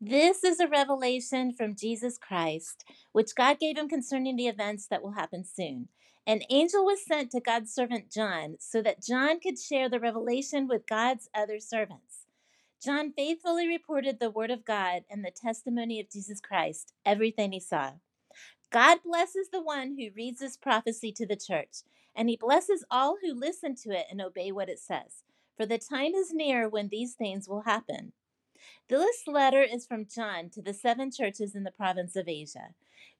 This is a revelation from Jesus Christ, which God gave him concerning the events that will happen soon. An angel was sent to God's servant John so that John could share the revelation with God's other servants. John faithfully reported the word of God and the testimony of Jesus Christ, everything he saw. God blesses the one who reads this prophecy to the church, and he blesses all who listen to it and obey what it says. For the time is near when these things will happen. This letter is from John to the seven churches in the province of Asia.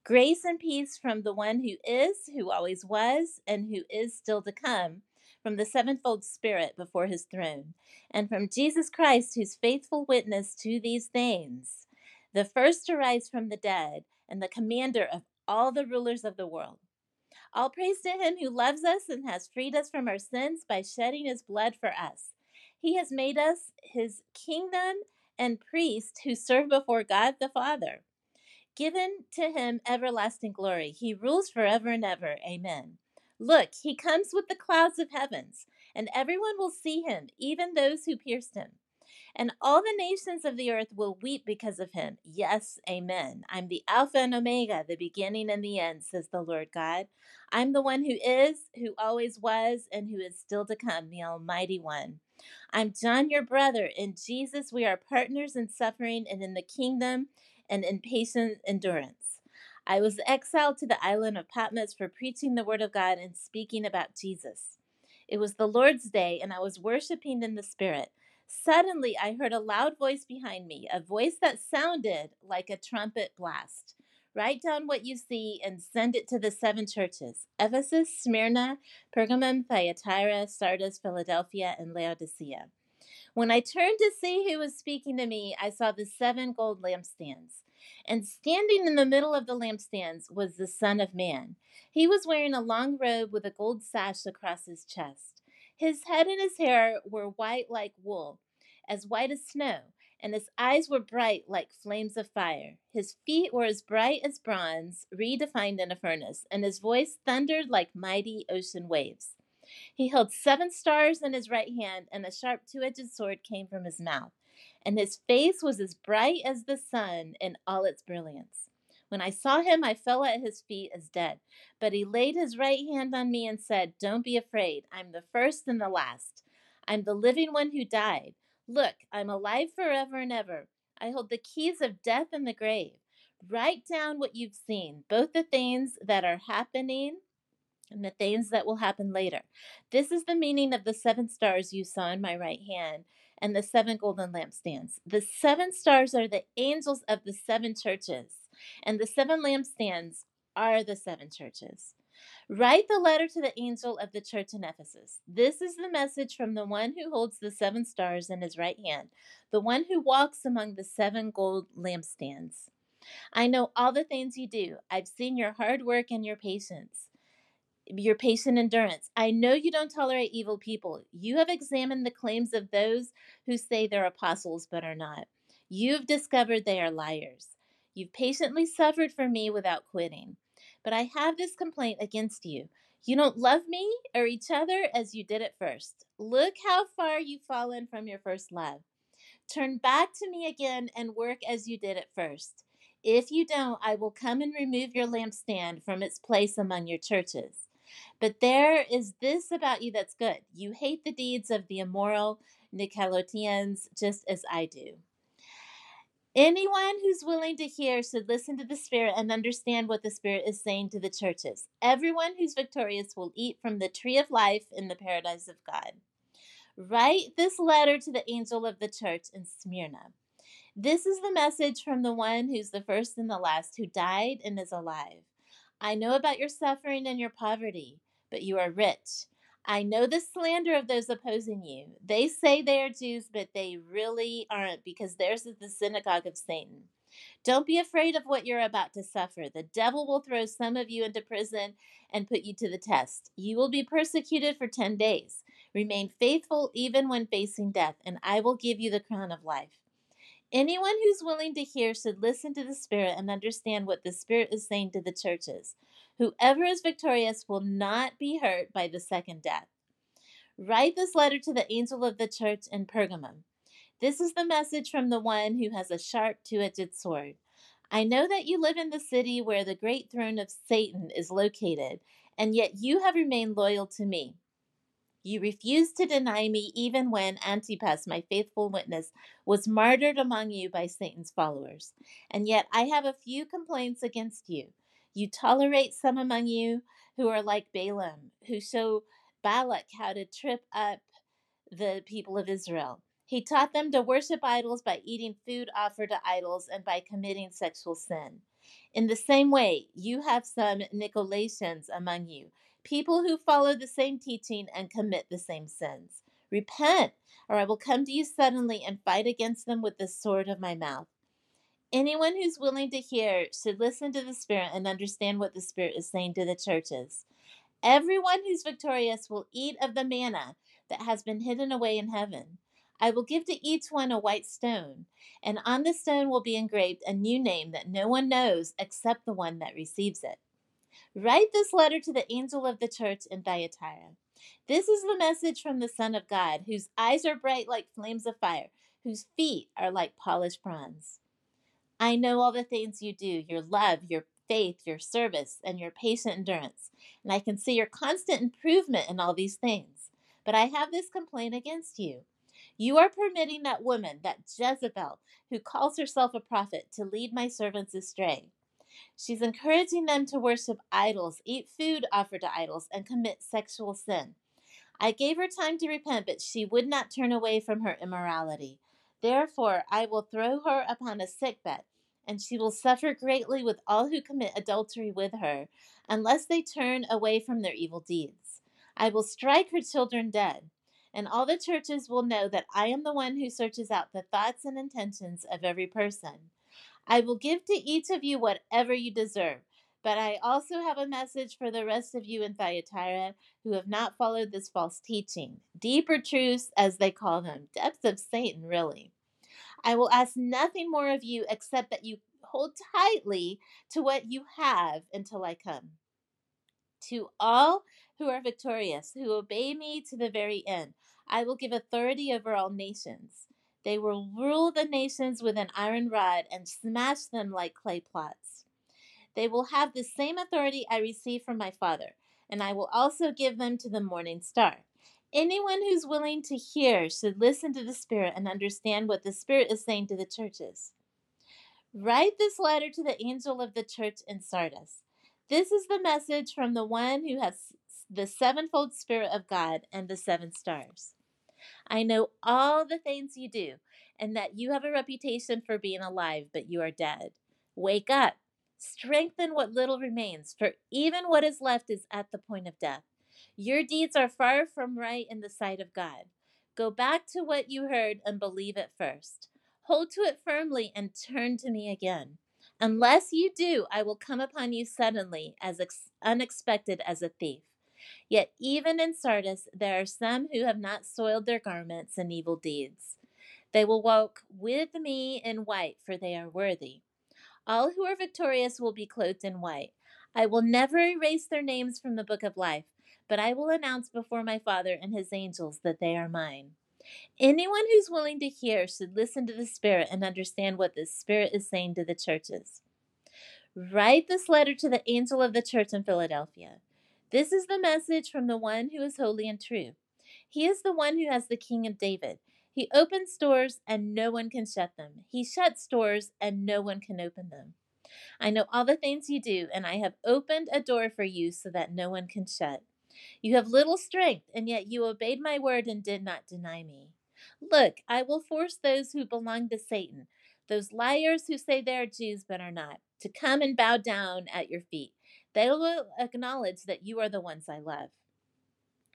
Grace and peace from the one who is, who always was, and who is still to come, from the sevenfold Spirit before his throne, and from Jesus Christ, who's faithful witness to these things, the first to rise from the dead, and the commander of all the rulers of the world. All praise to him who loves us and has freed us from our sins by shedding his blood for us. He has made us his kingdom and priests who serve before God the Father. Given to him everlasting glory. He rules forever and ever. Amen. Look, he comes with the clouds of heavens, and everyone will see him, even those who pierced him and all the nations of the earth will weep because of him. Yes, amen. I'm the Alpha and Omega, the beginning and the end, says the Lord God. I'm the one who is, who always was, and who is still to come, the Almighty One. I'm John, your brother. In Jesus, we are partners in suffering and in the kingdom and in patient endurance. I was exiled to the island of Patmos for preaching the word of God and speaking about Jesus. It was the Lord's day, and I was worshiping in the Spirit. Suddenly, I heard a loud voice behind me, a voice that sounded like a trumpet blast. Write down what you see and send it to the seven churches Ephesus, Smyrna, Pergamum, Thyatira, Sardis, Philadelphia, and Laodicea. When I turned to see who was speaking to me, I saw the seven gold lampstands. And standing in the middle of the lampstands was the Son of Man. He was wearing a long robe with a gold sash across his chest. His head and his hair were white like wool, as white as snow, and his eyes were bright like flames of fire. His feet were as bright as bronze, redefined in a furnace, and his voice thundered like mighty ocean waves. He held seven stars in his right hand, and a sharp two edged sword came from his mouth. And his face was as bright as the sun in all its brilliance. When I saw him, I fell at his feet as dead. But he laid his right hand on me and said, Don't be afraid. I'm the first and the last. I'm the living one who died. Look, I'm alive forever and ever. I hold the keys of death and the grave. Write down what you've seen, both the things that are happening and the things that will happen later. This is the meaning of the seven stars you saw in my right hand and the seven golden lampstands. The seven stars are the angels of the seven churches, and the seven lampstands are the seven churches. Write the letter to the angel of the church in Ephesus. This is the message from the one who holds the seven stars in his right hand, the one who walks among the seven gold lampstands. I know all the things you do. I've seen your hard work and your patience your patient endurance. I know you don't tolerate evil people. You have examined the claims of those who say they're apostles but are not. You've discovered they are liars. You've patiently suffered for me without quitting. But I have this complaint against you. You don't love me or each other as you did at first. Look how far you've fallen from your first love. Turn back to me again and work as you did at first. If you don't, I will come and remove your lampstand from its place among your churches. But there is this about you that's good. You hate the deeds of the immoral Nicolaitans just as I do. Anyone who's willing to hear should listen to the Spirit and understand what the Spirit is saying to the churches. Everyone who's victorious will eat from the tree of life in the paradise of God. Write this letter to the angel of the church in Smyrna. This is the message from the one who's the first and the last, who died and is alive. I know about your suffering and your poverty, but you are rich. I know the slander of those opposing you. They say they are Jews, but they really aren't because theirs is the synagogue of Satan. Don't be afraid of what you're about to suffer. The devil will throw some of you into prison and put you to the test. You will be persecuted for 10 days. Remain faithful even when facing death, and I will give you the crown of life. Anyone who's willing to hear should listen to the Spirit and understand what the Spirit is saying to the churches. Whoever is victorious will not be hurt by the second death. Write this letter to the angel of the church in Pergamum. This is the message from the one who has a sharp two edged sword. I know that you live in the city where the great throne of Satan is located, and yet you have remained loyal to me. You refused to deny me even when Antipas, my faithful witness, was martyred among you by Satan's followers. And yet I have a few complaints against you. You tolerate some among you who are like Balaam, who show Balak how to trip up the people of Israel. He taught them to worship idols by eating food offered to idols and by committing sexual sin. In the same way, you have some Nicolaitans among you, people who follow the same teaching and commit the same sins. Repent, or I will come to you suddenly and fight against them with the sword of my mouth. Anyone who's willing to hear should listen to the Spirit and understand what the Spirit is saying to the churches. Everyone who's victorious will eat of the manna that has been hidden away in heaven. I will give to each one a white stone, and on the stone will be engraved a new name that no one knows except the one that receives it. Write this letter to the angel of the church in Thyatira. This is the message from the Son of God, whose eyes are bright like flames of fire, whose feet are like polished bronze. I know all the things you do your love, your faith, your service, and your patient endurance, and I can see your constant improvement in all these things. But I have this complaint against you. You are permitting that woman, that Jezebel, who calls herself a prophet, to lead my servants astray. She's encouraging them to worship idols, eat food offered to idols, and commit sexual sin. I gave her time to repent, but she would not turn away from her immorality. Therefore, I will throw her upon a sickbed, and she will suffer greatly with all who commit adultery with her, unless they turn away from their evil deeds. I will strike her children dead and all the churches will know that I am the one who searches out the thoughts and intentions of every person. I will give to each of you whatever you deserve. But I also have a message for the rest of you in Thyatira who have not followed this false teaching. Deeper truths, as they call them, depths of Satan, really. I will ask nothing more of you except that you hold tightly to what you have until I come. To all who are victorious, who obey me to the very end, I will give authority over all nations. They will rule the nations with an iron rod and smash them like clay pots. They will have the same authority I received from my Father, and I will also give them to the morning star. Anyone who's willing to hear should listen to the Spirit and understand what the Spirit is saying to the churches. Write this letter to the angel of the church in Sardis. This is the message from the one who has the sevenfold Spirit of God and the seven stars. I know all the things you do, and that you have a reputation for being alive, but you are dead. Wake up, strengthen what little remains, for even what is left is at the point of death. Your deeds are far from right in the sight of God. Go back to what you heard and believe it first. Hold to it firmly and turn to me again. Unless you do, I will come upon you suddenly, as ex- unexpected as a thief. Yet even in Sardis, there are some who have not soiled their garments in evil deeds. They will walk with me in white, for they are worthy. All who are victorious will be clothed in white. I will never erase their names from the book of life, but I will announce before my Father and his angels that they are mine. Anyone who's willing to hear should listen to the Spirit and understand what the Spirit is saying to the churches. Write this letter to the angel of the church in Philadelphia. This is the message from the one who is holy and true. He is the one who has the king of David. He opens doors and no one can shut them. He shuts doors and no one can open them. I know all the things you do, and I have opened a door for you so that no one can shut. You have little strength, and yet you obeyed my word and did not deny me. Look, I will force those who belong to Satan, those liars who say they are Jews but are not, to come and bow down at your feet. They will acknowledge that you are the ones I love.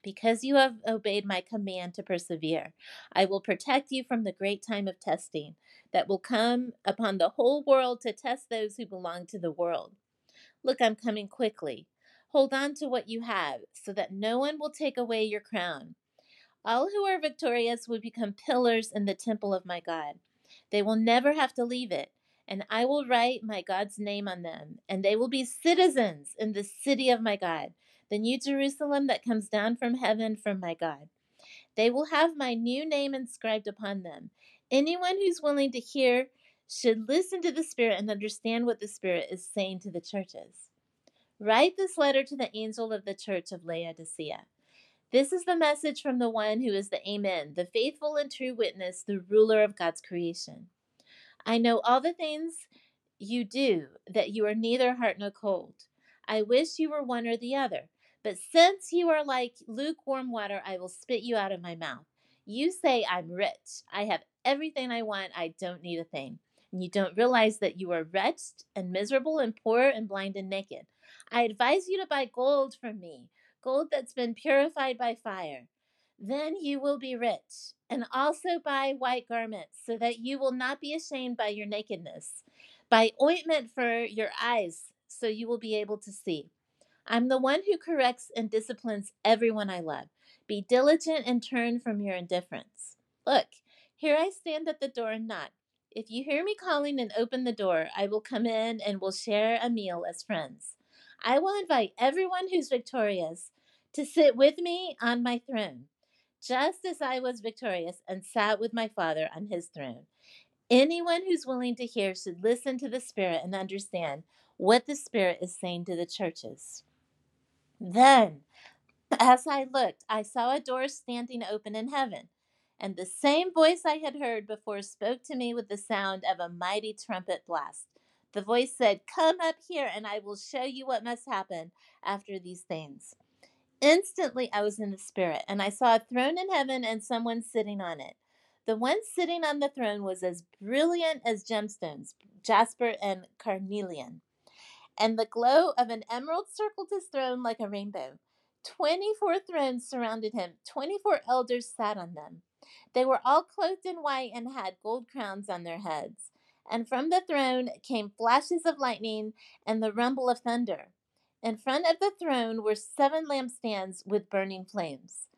Because you have obeyed my command to persevere, I will protect you from the great time of testing that will come upon the whole world to test those who belong to the world. Look, I'm coming quickly. Hold on to what you have, so that no one will take away your crown. All who are victorious will become pillars in the temple of my God. They will never have to leave it, and I will write my God's name on them, and they will be citizens in the city of my God, the new Jerusalem that comes down from heaven from my God. They will have my new name inscribed upon them. Anyone who's willing to hear should listen to the Spirit and understand what the Spirit is saying to the churches. Write this letter to the angel of the church of Laodicea. This is the message from the one who is the Amen, the faithful and true witness, the ruler of God's creation. I know all the things you do, that you are neither hot nor cold. I wish you were one or the other. But since you are like lukewarm water, I will spit you out of my mouth. You say, I'm rich. I have everything I want. I don't need a thing. And you don't realize that you are wretched and miserable and poor and blind and naked. I advise you to buy gold from me, gold that's been purified by fire. Then you will be rich. And also buy white garments, so that you will not be ashamed by your nakedness. Buy ointment for your eyes, so you will be able to see. I'm the one who corrects and disciplines everyone I love. Be diligent and turn from your indifference. Look, here I stand at the door and knock. If you hear me calling and open the door, I will come in and will share a meal as friends. I will invite everyone who's victorious to sit with me on my throne, just as I was victorious and sat with my Father on his throne. Anyone who's willing to hear should listen to the Spirit and understand what the Spirit is saying to the churches. Then, as I looked, I saw a door standing open in heaven, and the same voice I had heard before spoke to me with the sound of a mighty trumpet blast. The voice said, Come up here, and I will show you what must happen after these things. Instantly, I was in the Spirit, and I saw a throne in heaven and someone sitting on it. The one sitting on the throne was as brilliant as gemstones, jasper and carnelian and the glow of an emerald circled his throne like a rainbow. Twenty four thrones surrounded him, twenty four elders sat on them. They were all clothed in white and had gold crowns on their heads. And from the throne came flashes of lightning and the rumble of thunder. In front of the throne were seven lampstands with burning flames.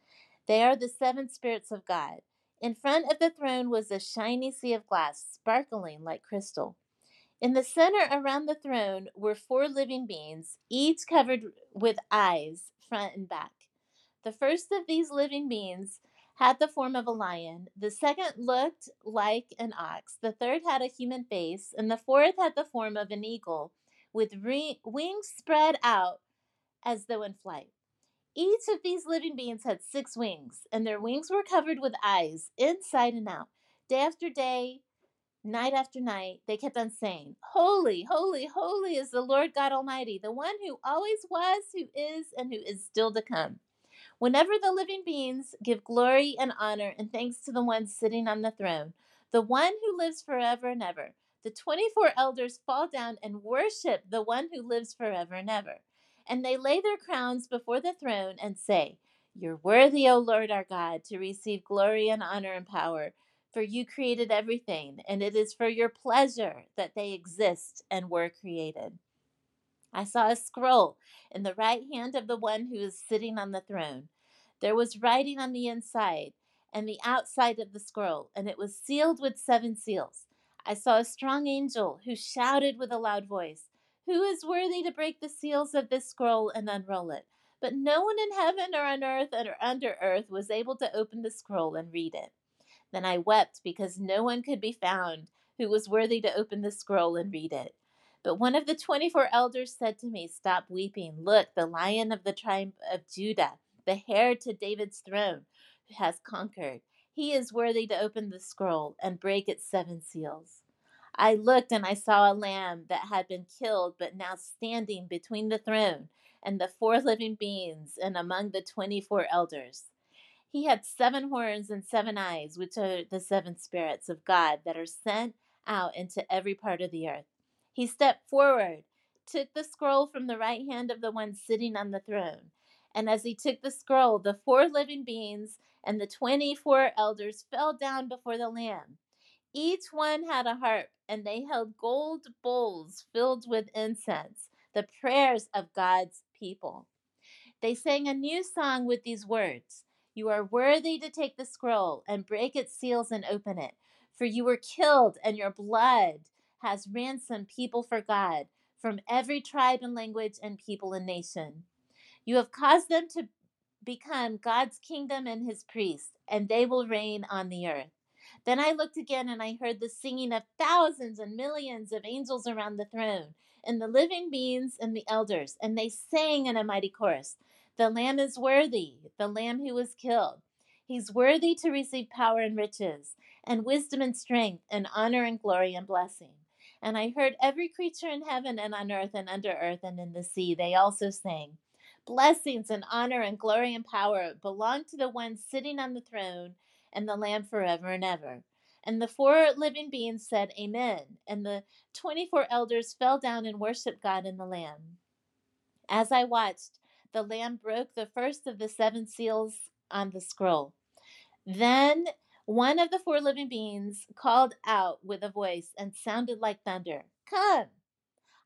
They are the seven spirits of God. In front of the throne was a shiny sea of glass, sparkling like crystal. In the center around the throne were four living beings, each covered with eyes, front and back. The first of these living beings had the form of a lion, the second looked like an ox, the third had a human face, and the fourth had the form of an eagle with re- wings spread out as though in flight. Each of these living beings had six wings, and their wings were covered with eyes, inside and out. Day after day, night after night, they kept on saying, Holy, holy, holy is the Lord God Almighty, the one who always was, who is, and who is still to come. Whenever the living beings give glory and honor and thanks to the one sitting on the throne, the one who lives forever and ever, the 24 elders fall down and worship the one who lives forever and ever. And they lay their crowns before the throne and say, You're worthy, O Lord our God, to receive glory and honor and power for you created everything, and it is for your pleasure that they exist and were created. I saw a scroll in the right hand of the one who is sitting on the throne. There was writing on the inside and the outside of the scroll, and it was sealed with seven seals. I saw a strong angel who shouted with a loud voice, Who is worthy to break the seals of this scroll and unroll it? But no one in heaven or on earth or under earth was able to open the scroll and read it. Then I wept because no one could be found who was worthy to open the scroll and read it. But one of the 24 elders said to me, Stop weeping. Look, the lion of the tribe of Judah, the heir to David's throne, has conquered. He is worthy to open the scroll and break its seven seals. I looked and I saw a lamb that had been killed, but now standing between the throne and the four living beings and among the 24 elders. He had seven horns and seven eyes, which are the seven spirits of God that are sent out into every part of the earth. He stepped forward, took the scroll from the right hand of the one sitting on the throne. And as he took the scroll, the four living beings and the 24 elders fell down before the Lamb. Each one had a harp, and they held gold bowls filled with incense, the prayers of God's people. They sang a new song with these words you are worthy to take the scroll and break its seals and open it. For you were killed, and your blood has ransomed people for God from every tribe and language and people and nation. You have caused them to become God's kingdom and his priests, and they will reign on the earth. Then I looked again and I heard the singing of thousands and millions of angels around the throne, and the living beings and the elders, and they sang in a mighty chorus The Lamb is worthy, the Lamb who was killed. He's worthy to receive power and riches, and wisdom and strength, and honor and glory and blessing. And I heard every creature in heaven and on earth and under earth and in the sea. They also sang. Blessings and honor and glory and power belong to the one sitting on the throne and the Lamb forever and ever. And the four living beings said, Amen. And the 24 elders fell down and worshiped God and the Lamb. As I watched, the Lamb broke the first of the seven seals on the scroll. Then one of the four living beings called out with a voice and sounded like thunder Come!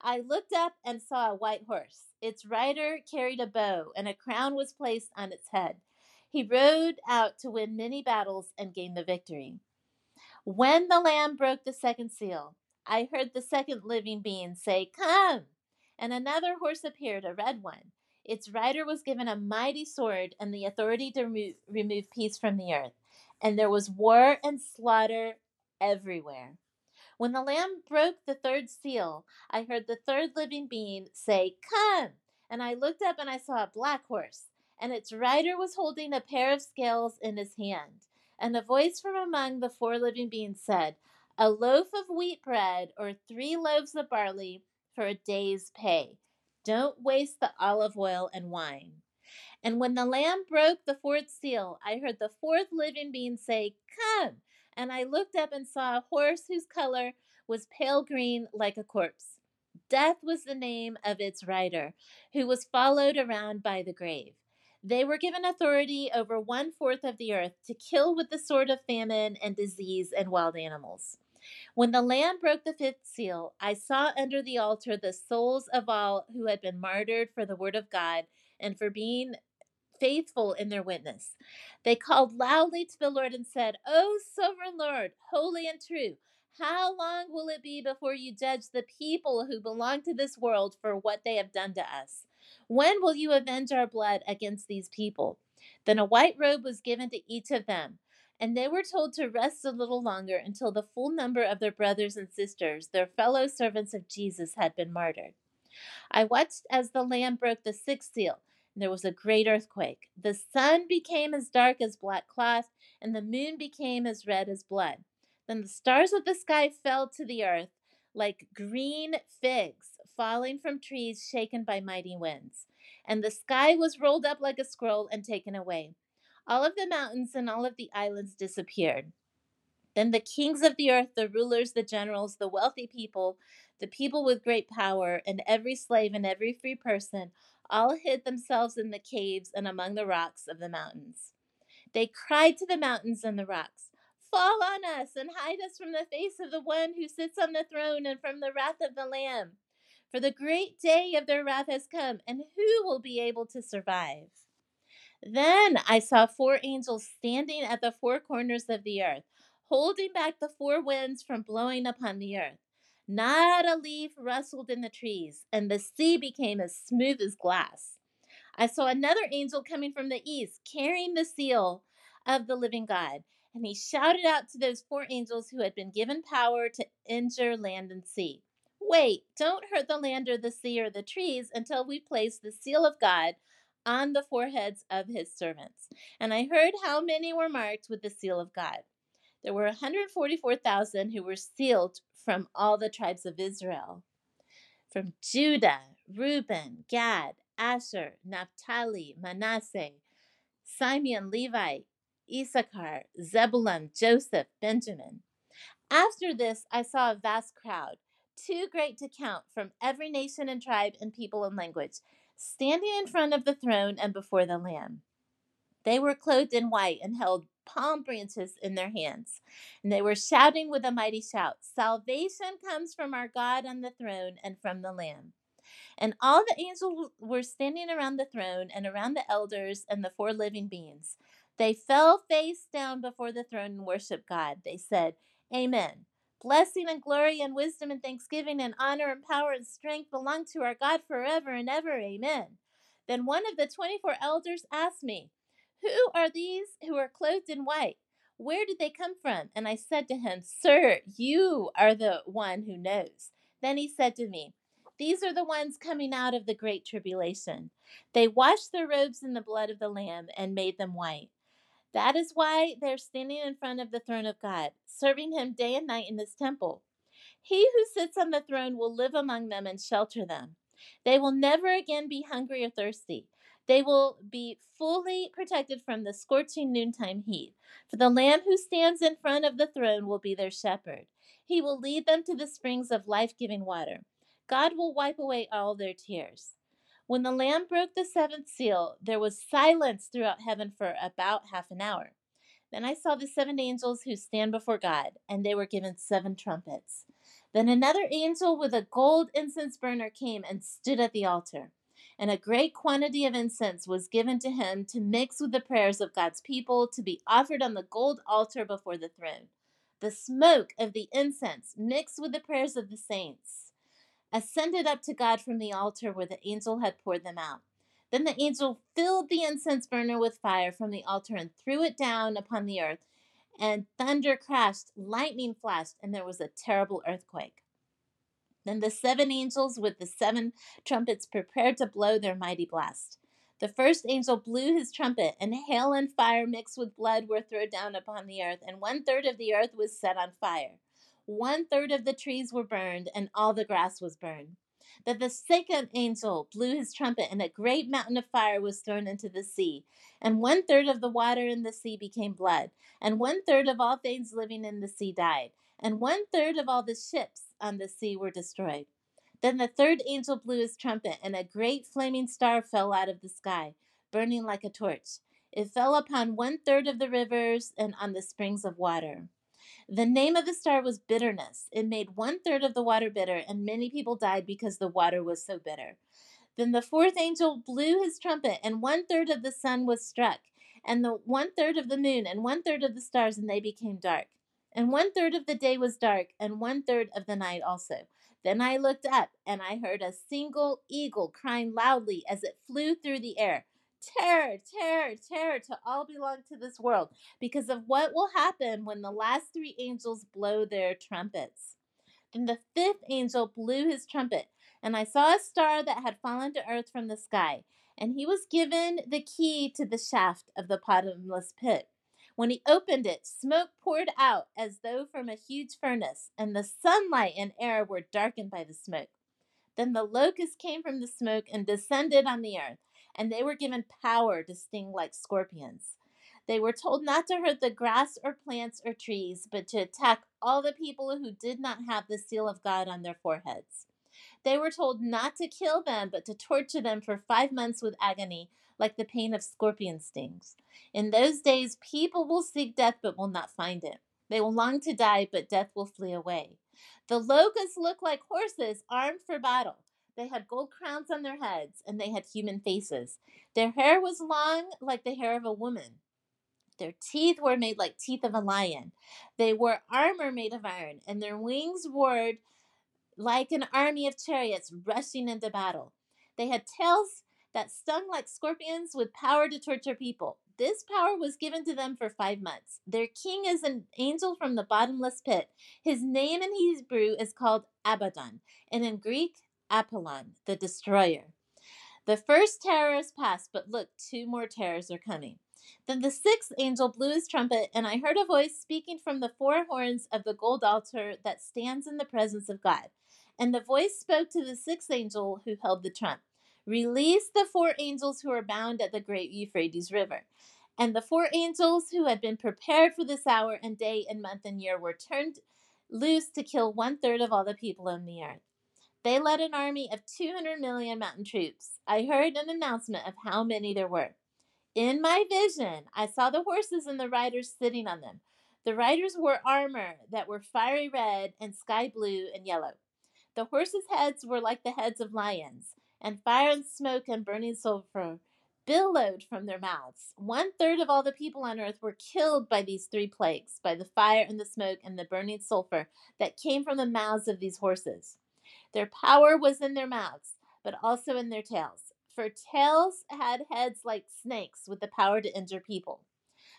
I looked up and saw a white horse. Its rider carried a bow, and a crown was placed on its head. He rode out to win many battles and gain the victory. When the Lamb broke the second seal, I heard the second living being say, Come! And another horse appeared, a red one. Its rider was given a mighty sword and the authority to remo- remove peace from the earth. And there was war and slaughter everywhere. When the Lamb broke the third seal, I heard the third living being say, Come! And I looked up and I saw a black horse, and its rider was holding a pair of scales in his hand. And a voice from among the four living beings said, A loaf of wheat bread or three loaves of barley for a day's pay. Don't waste the olive oil and wine. And when the Lamb broke the fourth seal, I heard the fourth living being say, Come! And I looked up and saw a horse whose color was pale green like a corpse. Death was the name of its rider, who was followed around by the grave. They were given authority over one fourth of the earth to kill with the sword of famine and disease and wild animals. When the Lamb broke the fifth seal, I saw under the altar the souls of all who had been martyred for the word of God and for being faithful in their witness. They called loudly to the Lord and said, O sovereign Lord, holy and true, how long will it be before you judge the people who belong to this world for what they have done to us? When will you avenge our blood against these people? Then a white robe was given to each of them, and they were told to rest a little longer until the full number of their brothers and sisters, their fellow servants of Jesus, had been martyred. I watched as the Lamb broke the sixth seal. And There was a great earthquake. The sun became as dark as black cloth, and the moon became as red as blood. Then the stars of the sky fell to the earth like green figs falling from trees shaken by mighty winds. And the sky was rolled up like a scroll and taken away. All of the mountains and all of the islands disappeared. Then the kings of the earth, the rulers, the generals, the wealthy people, the people with great power, and every slave and every free person all hid themselves in the caves and among the rocks of the mountains. They cried to the mountains and the rocks, Fall on us and hide us from the face of the one who sits on the throne and from the wrath of the Lamb. For the great day of their wrath has come, and who will be able to survive? Then I saw four angels standing at the four corners of the earth, holding back the four winds from blowing upon the earth. Not a leaf rustled in the trees, and the sea became as smooth as glass. I saw another angel coming from the east, carrying the seal of the living God. And he shouted out to those four angels who had been given power to injure land and sea Wait, don't hurt the land or the sea or the trees until we place the seal of God on the foreheads of his servants. And I heard how many were marked with the seal of God. There were 144,000 who were sealed from all the tribes of Israel from Judah, Reuben, Gad, Asher, Naphtali, Manasseh, Simeon, Levi, Issachar, Zebulun, Joseph, Benjamin. After this, I saw a vast crowd, too great to count, from every nation and tribe and people and language, standing in front of the throne and before the Lamb. They were clothed in white and held palm branches in their hands. And they were shouting with a mighty shout Salvation comes from our God on the throne and from the Lamb. And all the angels were standing around the throne and around the elders and the four living beings. They fell face down before the throne and worshiped God. They said, Amen. Blessing and glory and wisdom and thanksgiving and honor and power and strength belong to our God forever and ever. Amen. Then one of the 24 elders asked me, Who are these who are clothed in white? Where did they come from? And I said to him, Sir, you are the one who knows. Then he said to me, These are the ones coming out of the great tribulation. They washed their robes in the blood of the Lamb and made them white. That is why they're standing in front of the throne of God, serving him day and night in his temple. He who sits on the throne will live among them and shelter them. They will never again be hungry or thirsty. They will be fully protected from the scorching noontime heat. For the Lamb who stands in front of the throne will be their shepherd. He will lead them to the springs of life giving water. God will wipe away all their tears. When the Lamb broke the seventh seal, there was silence throughout heaven for about half an hour. Then I saw the seven angels who stand before God, and they were given seven trumpets. Then another angel with a gold incense burner came and stood at the altar. And a great quantity of incense was given to him to mix with the prayers of God's people to be offered on the gold altar before the throne. The smoke of the incense mixed with the prayers of the saints ascended up to God from the altar where the angel had poured them out. Then the angel filled the incense burner with fire from the altar and threw it down upon the earth, and thunder crashed, lightning flashed, and there was a terrible earthquake. Then the seven angels with the seven trumpets prepared to blow their mighty blast. The first angel blew his trumpet, and hail and fire mixed with blood were thrown down upon the earth, and one third of the earth was set on fire. One third of the trees were burned, and all the grass was burned. Then the second angel blew his trumpet, and a great mountain of fire was thrown into the sea. And one third of the water in the sea became blood, and one third of all things living in the sea died, and one third of all the ships on the sea were destroyed. Then the third angel blew his trumpet, and a great flaming star fell out of the sky, burning like a torch. It fell upon one third of the rivers and on the springs of water. The name of the star was bitterness. It made one third of the water bitter, and many people died because the water was so bitter. Then the fourth angel blew his trumpet, and one third of the sun was struck, and the one third of the moon, and one third of the stars, and they became dark. And one third of the day was dark, and one third of the night also. Then I looked up, and I heard a single eagle crying loudly as it flew through the air Terror, terror, terror to all belong to this world, because of what will happen when the last three angels blow their trumpets. Then the fifth angel blew his trumpet, and I saw a star that had fallen to earth from the sky, and he was given the key to the shaft of the bottomless pit. When he opened it, smoke poured out as though from a huge furnace, and the sunlight and air were darkened by the smoke. Then the locusts came from the smoke and descended on the earth, and they were given power to sting like scorpions. They were told not to hurt the grass or plants or trees, but to attack all the people who did not have the seal of God on their foreheads. They were told not to kill them, but to torture them for five months with agony, like the pain of scorpion stings. In those days, people will seek death, but will not find it. They will long to die, but death will flee away. The locusts looked like horses armed for battle. They had gold crowns on their heads, and they had human faces. Their hair was long like the hair of a woman. Their teeth were made like teeth of a lion. They wore armor made of iron, and their wings roared like an army of chariots rushing into battle. They had tails that stung like scorpions with power to torture people. This power was given to them for five months. Their king is an angel from the bottomless pit. His name in Hebrew is called Abaddon, and in Greek, Apollyon, the destroyer. The first terror is but look, two more terrors are coming. Then the sixth angel blew his trumpet, and I heard a voice speaking from the four horns of the gold altar that stands in the presence of God. And the voice spoke to the sixth angel who held the trump Release the four angels who are bound at the great Euphrates River. And the four angels who had been prepared for this hour and day and month and year were turned loose to kill one third of all the people on the earth. They led an army of 200 million mountain troops. I heard an announcement of how many there were. In my vision, I saw the horses and the riders sitting on them. The riders wore armor that were fiery red and sky blue and yellow. The horses' heads were like the heads of lions, and fire and smoke and burning sulfur billowed from their mouths. One third of all the people on earth were killed by these three plagues by the fire and the smoke and the burning sulfur that came from the mouths of these horses. Their power was in their mouths, but also in their tails. For tails had heads like snakes with the power to injure people.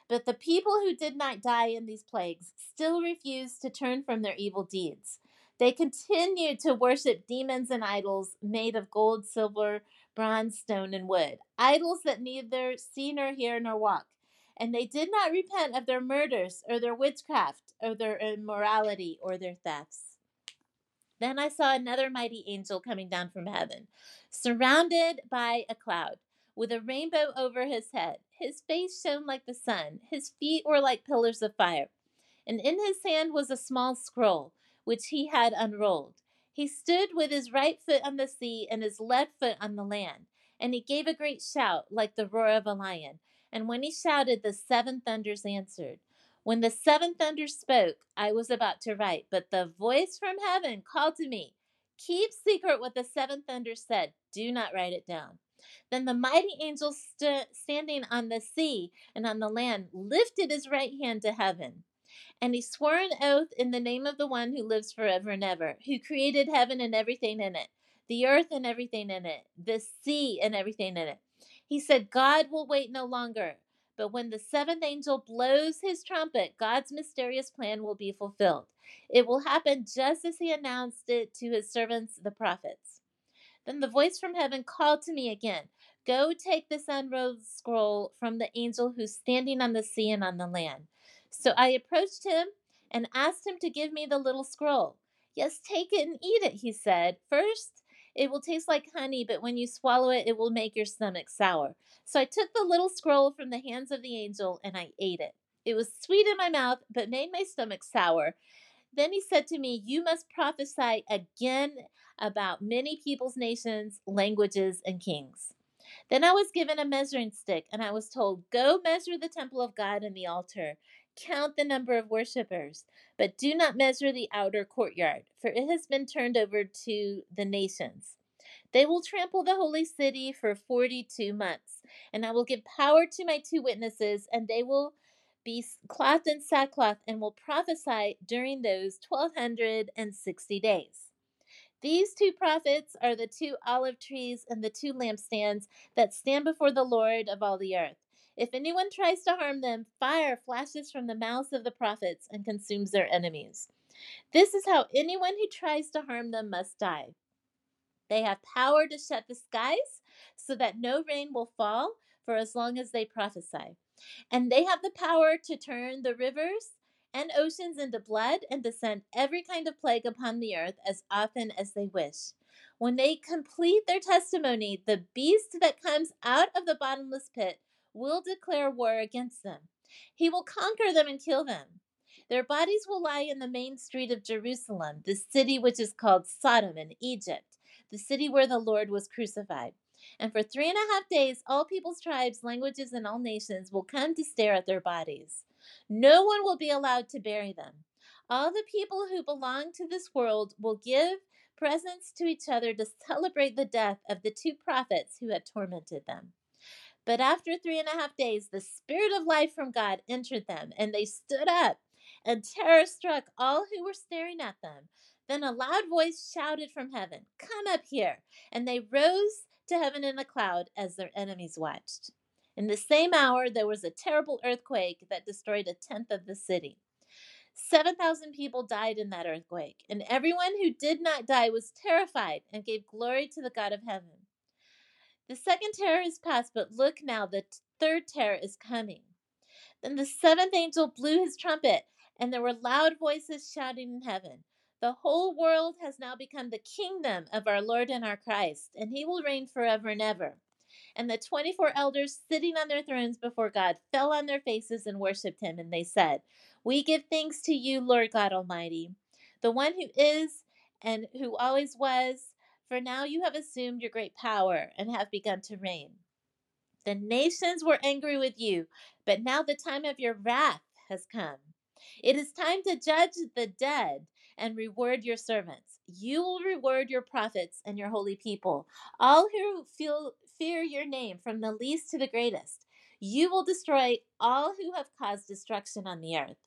But the people who did not die in these plagues still refused to turn from their evil deeds. They continued to worship demons and idols made of gold, silver, bronze, stone, and wood, idols that neither see nor hear nor walk. And they did not repent of their murders or their witchcraft or their immorality or their thefts. Then I saw another mighty angel coming down from heaven, surrounded by a cloud, with a rainbow over his head. His face shone like the sun, his feet were like pillars of fire, and in his hand was a small scroll, which he had unrolled. He stood with his right foot on the sea and his left foot on the land, and he gave a great shout like the roar of a lion. And when he shouted, the seven thunders answered. When the seven thunders spoke, I was about to write, but the voice from heaven called to me, Keep secret what the seven thunders said. Do not write it down. Then the mighty angel st- standing on the sea and on the land lifted his right hand to heaven. And he swore an oath in the name of the one who lives forever and ever, who created heaven and everything in it, the earth and everything in it, the sea and everything in it. He said, God will wait no longer. But when the seventh angel blows his trumpet, God's mysterious plan will be fulfilled. It will happen just as he announced it to his servants, the prophets. Then the voice from heaven called to me again Go take this unrolled scroll from the angel who's standing on the sea and on the land. So I approached him and asked him to give me the little scroll. Yes, take it and eat it, he said. First, it will taste like honey, but when you swallow it, it will make your stomach sour. So I took the little scroll from the hands of the angel and I ate it. It was sweet in my mouth, but made my stomach sour. Then he said to me, You must prophesy again about many peoples, nations, languages, and kings. Then I was given a measuring stick, and I was told, Go measure the temple of God and the altar. Count the number of worshippers, but do not measure the outer courtyard, for it has been turned over to the nations. They will trample the holy city for 42 months, and I will give power to my two witnesses, and they will be clothed in sackcloth and will prophesy during those 1260 days. These two prophets are the two olive trees and the two lampstands that stand before the Lord of all the earth. If anyone tries to harm them, fire flashes from the mouths of the prophets and consumes their enemies. This is how anyone who tries to harm them must die. They have power to shut the skies so that no rain will fall for as long as they prophesy. And they have the power to turn the rivers and oceans into blood and to send every kind of plague upon the earth as often as they wish. When they complete their testimony, the beast that comes out of the bottomless pit will declare war against them. He will conquer them and kill them. Their bodies will lie in the main street of Jerusalem, the city which is called Sodom in Egypt, the city where the Lord was crucified. And for three and a half days, all peoples, tribes, languages, and all nations will come to stare at their bodies. No one will be allowed to bury them. All the people who belong to this world will give presents to each other to celebrate the death of the two prophets who had tormented them. But after three and a half days, the spirit of life from God entered them, and they stood up, and terror struck all who were staring at them. Then a loud voice shouted from heaven, Come up here! And they rose to heaven in a cloud as their enemies watched. In the same hour, there was a terrible earthquake that destroyed a tenth of the city. 7,000 people died in that earthquake, and everyone who did not die was terrified and gave glory to the God of heaven. The second terror is past, but look now, the third terror is coming. Then the seventh angel blew his trumpet, and there were loud voices shouting in heaven. The whole world has now become the kingdom of our Lord and our Christ, and he will reign forever and ever. And the 24 elders sitting on their thrones before God fell on their faces and worshiped him, and they said, We give thanks to you, Lord God Almighty, the one who is and who always was, for now you have assumed your great power and have begun to reign. The nations were angry with you, but now the time of your wrath has come. It is time to judge the dead and reward your servants. You will reward your prophets and your holy people, all who feel, fear your name, from the least to the greatest. You will destroy all who have caused destruction on the earth.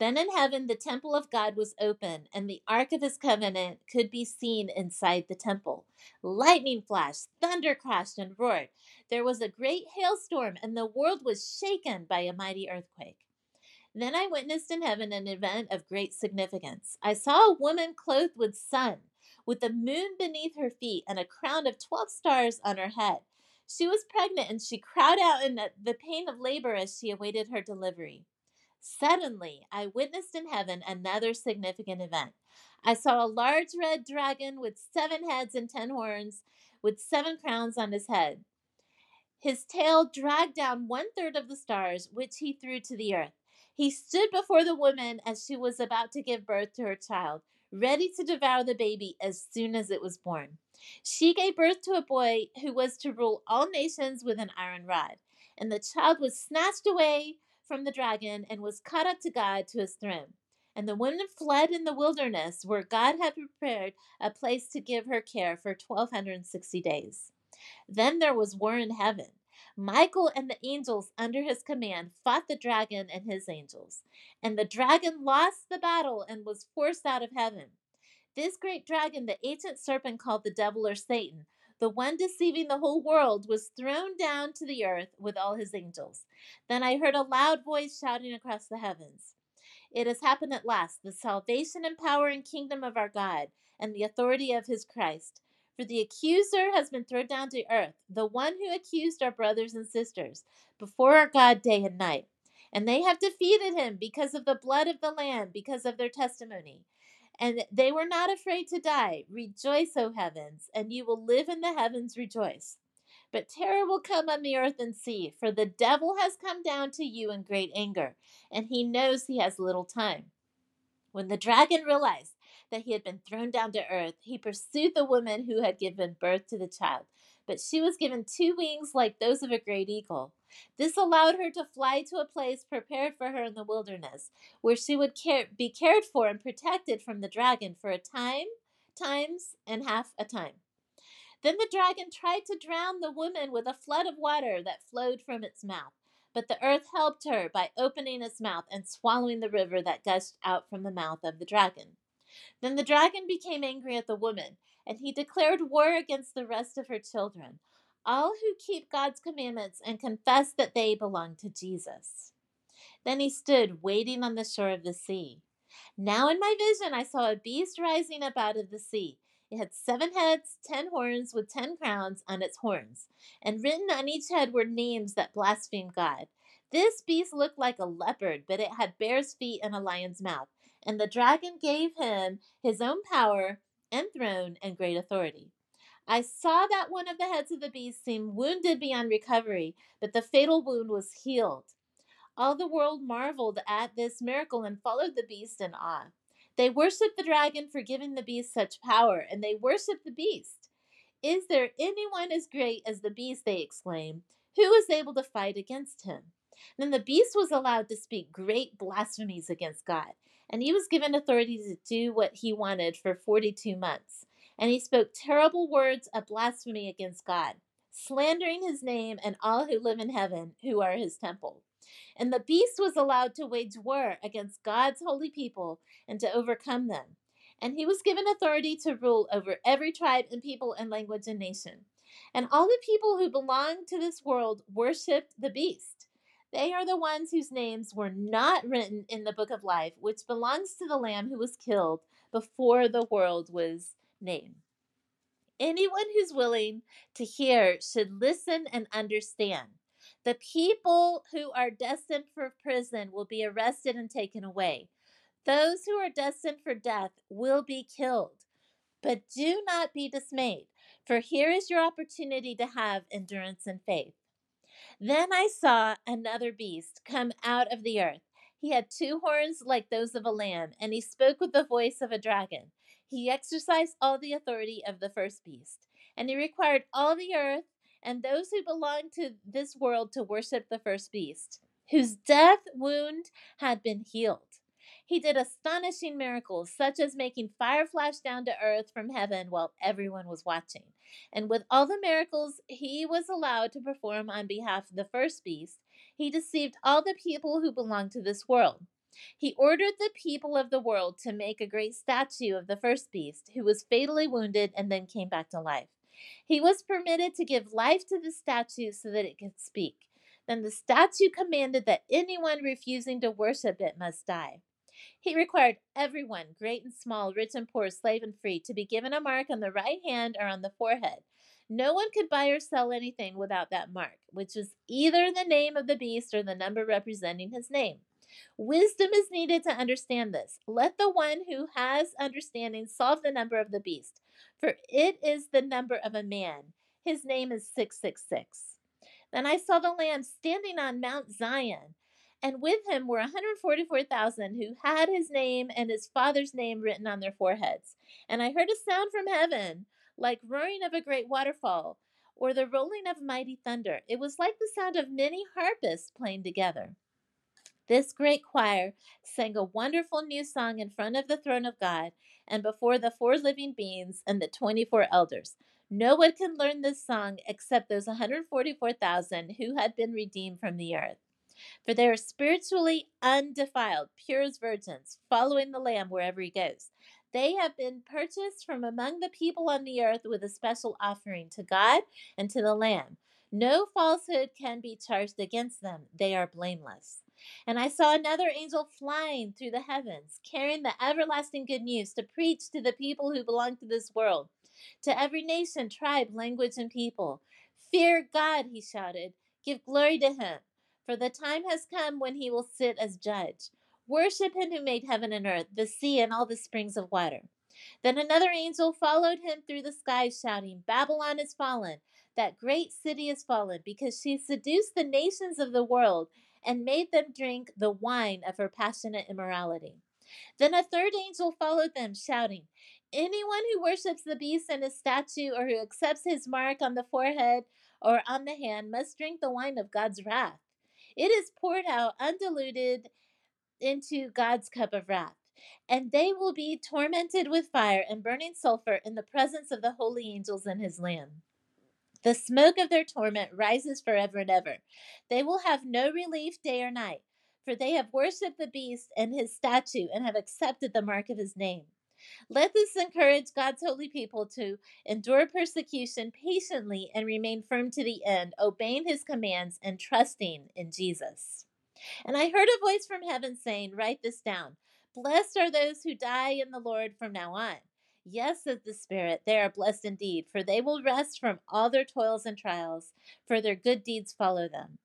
Then in heaven, the temple of God was open, and the ark of his covenant could be seen inside the temple. Lightning flashed, thunder crashed, and roared. There was a great hailstorm, and the world was shaken by a mighty earthquake. Then I witnessed in heaven an event of great significance. I saw a woman clothed with sun, with the moon beneath her feet, and a crown of 12 stars on her head. She was pregnant, and she cried out in the pain of labor as she awaited her delivery. Suddenly, I witnessed in heaven another significant event. I saw a large red dragon with seven heads and ten horns, with seven crowns on his head. His tail dragged down one third of the stars, which he threw to the earth. He stood before the woman as she was about to give birth to her child, ready to devour the baby as soon as it was born. She gave birth to a boy who was to rule all nations with an iron rod. And the child was snatched away from the dragon and was caught up to God to his throne. And the woman fled in the wilderness where God had prepared a place to give her care for 1260 days. Then there was war in heaven. Michael and the angels under his command fought the dragon and his angels. And the dragon lost the battle and was forced out of heaven. This great dragon, the ancient serpent called the devil or Satan, the one deceiving the whole world, was thrown down to the earth with all his angels. Then I heard a loud voice shouting across the heavens It has happened at last, the salvation and power and kingdom of our God, and the authority of his Christ. For the accuser has been thrown down to earth, the one who accused our brothers and sisters before our God day and night. And they have defeated him because of the blood of the Lamb, because of their testimony. And they were not afraid to die. Rejoice, O heavens, and you will live in the heavens, rejoice. But terror will come on the earth and sea, for the devil has come down to you in great anger, and he knows he has little time. When the dragon realized that he had been thrown down to earth, he pursued the woman who had given birth to the child. But she was given two wings like those of a great eagle. This allowed her to fly to a place prepared for her in the wilderness, where she would care- be cared for and protected from the dragon for a time, times, and half a time. Then the dragon tried to drown the woman with a flood of water that flowed from its mouth. But the earth helped her by opening its mouth and swallowing the river that gushed out from the mouth of the dragon. Then the dragon became angry at the woman, and he declared war against the rest of her children, all who keep God's commandments and confess that they belong to Jesus. Then he stood waiting on the shore of the sea. Now in my vision I saw a beast rising up out of the sea. It had seven heads, ten horns, with ten crowns on its horns, and written on each head were names that blasphemed God. This beast looked like a leopard, but it had bear's feet and a lion's mouth. And the dragon gave him his own power and throne and great authority. I saw that one of the heads of the beast seemed wounded beyond recovery, but the fatal wound was healed. All the world marveled at this miracle and followed the beast in awe. They worshiped the dragon for giving the beast such power, and they worshiped the beast. Is there anyone as great as the beast? They exclaimed. Who is able to fight against him? Then the beast was allowed to speak great blasphemies against God, and he was given authority to do what he wanted for 42 months. And he spoke terrible words of blasphemy against God, slandering his name and all who live in heaven, who are his temple. And the beast was allowed to wage war against God's holy people and to overcome them. And he was given authority to rule over every tribe and people and language and nation. And all the people who belong to this world worshiped the beast. They are the ones whose names were not written in the book of life, which belongs to the Lamb who was killed before the world was named. Anyone who's willing to hear should listen and understand. The people who are destined for prison will be arrested and taken away. Those who are destined for death will be killed. But do not be dismayed, for here is your opportunity to have endurance and faith. Then I saw another beast come out of the earth. He had two horns like those of a lamb, and he spoke with the voice of a dragon. He exercised all the authority of the first beast, and he required all the earth and those who belonged to this world to worship the first beast, whose death wound had been healed. He did astonishing miracles, such as making fire flash down to earth from heaven while everyone was watching. And with all the miracles he was allowed to perform on behalf of the first beast, he deceived all the people who belonged to this world. He ordered the people of the world to make a great statue of the first beast, who was fatally wounded and then came back to life. He was permitted to give life to the statue so that it could speak. Then the statue commanded that anyone refusing to worship it must die. He required everyone, great and small, rich and poor, slave and free, to be given a mark on the right hand or on the forehead. No one could buy or sell anything without that mark, which was either the name of the beast or the number representing his name. Wisdom is needed to understand this. Let the one who has understanding solve the number of the beast, for it is the number of a man. His name is 666. Then I saw the Lamb standing on Mount Zion, and with him were 144,000 who had his name and his father's name written on their foreheads. And I heard a sound from heaven, like roaring of a great waterfall, or the rolling of mighty thunder. It was like the sound of many harpists playing together. This great choir sang a wonderful new song in front of the throne of God and before the four living beings and the 24 elders. No one can learn this song except those 144,000 who had been redeemed from the earth. For they are spiritually undefiled, pure as virgins, following the Lamb wherever he goes. They have been purchased from among the people on the earth with a special offering to God and to the Lamb. No falsehood can be charged against them. They are blameless. And I saw another angel flying through the heavens, carrying the everlasting good news to preach to the people who belong to this world, to every nation, tribe, language, and people. Fear God, he shouted. Give glory to him, for the time has come when he will sit as judge. Worship him who made heaven and earth, the sea, and all the springs of water. Then another angel followed him through the skies, shouting, Babylon is fallen, that great city is fallen, because she seduced the nations of the world and made them drink the wine of her passionate immorality. Then a third angel followed them, shouting, Anyone who worships the beast and his statue, or who accepts his mark on the forehead or on the hand, must drink the wine of God's wrath. It is poured out undiluted into God's cup of wrath. And they will be tormented with fire and burning sulfur in the presence of the holy angels and his Lamb. The smoke of their torment rises forever and ever. They will have no relief day or night, for they have worshipped the beast and his statue and have accepted the mark of his name. Let this encourage God's holy people to endure persecution patiently and remain firm to the end, obeying his commands and trusting in Jesus. And I heard a voice from heaven saying, Write this down. Blessed are those who die in the Lord from now on. Yes, says the Spirit, they are blessed indeed, for they will rest from all their toils and trials, for their good deeds follow them.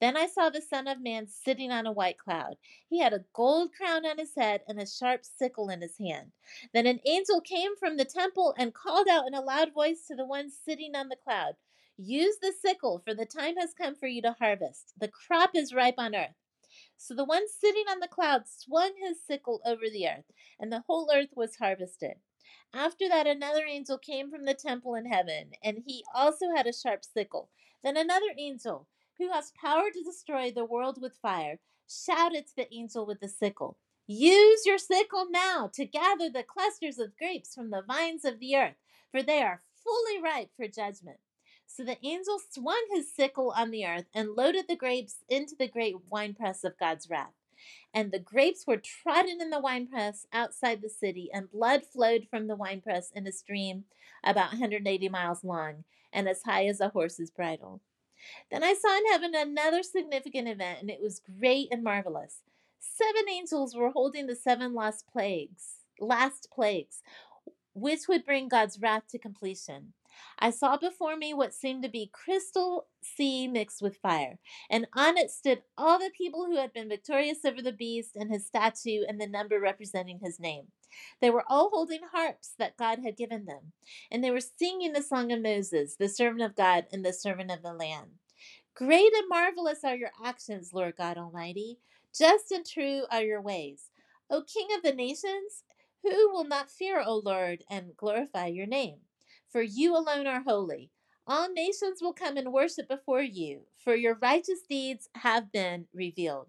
Then I saw the Son of Man sitting on a white cloud. He had a gold crown on his head and a sharp sickle in his hand. Then an angel came from the temple and called out in a loud voice to the one sitting on the cloud Use the sickle, for the time has come for you to harvest. The crop is ripe on earth. So the one sitting on the cloud swung his sickle over the earth, and the whole earth was harvested. After that, another angel came from the temple in heaven, and he also had a sharp sickle. Then another angel, who has power to destroy the world with fire, shouted to the angel with the sickle Use your sickle now to gather the clusters of grapes from the vines of the earth, for they are fully ripe for judgment. So the angel swung his sickle on the earth and loaded the grapes into the great winepress of God's wrath. And the grapes were trodden in the winepress outside the city, and blood flowed from the winepress in a stream about 180 miles long and as high as a horse's bridle. Then I saw in heaven another significant event, and it was great and marvelous. Seven angels were holding the seven last plagues, last plagues, which would bring God's wrath to completion. I saw before me what seemed to be crystal sea mixed with fire, and on it stood all the people who had been victorious over the beast and his statue and the number representing his name. They were all holding harps that God had given them, and they were singing the song of Moses, the servant of God and the servant of the Lamb. Great and marvelous are your actions, Lord God Almighty. Just and true are your ways. O King of the nations, who will not fear, O Lord, and glorify your name? For you alone are holy. All nations will come and worship before you, for your righteous deeds have been revealed.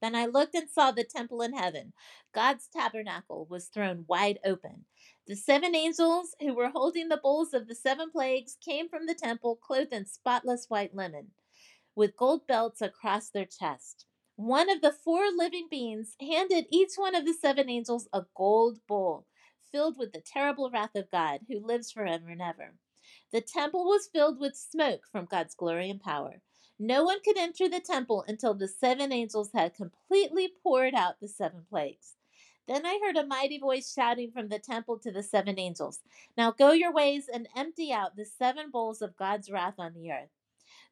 Then I looked and saw the temple in heaven. God's tabernacle was thrown wide open. The seven angels who were holding the bowls of the seven plagues came from the temple clothed in spotless white linen, with gold belts across their chest. one of the four living beings handed each one of the seven angels a gold bowl filled with the terrible wrath of God, who lives forever and ever. The temple was filled with smoke from God's glory and power. No one could enter the temple until the seven angels had completely poured out the seven plagues. Then I heard a mighty voice shouting from the temple to the seven angels Now go your ways and empty out the seven bowls of God's wrath on the earth.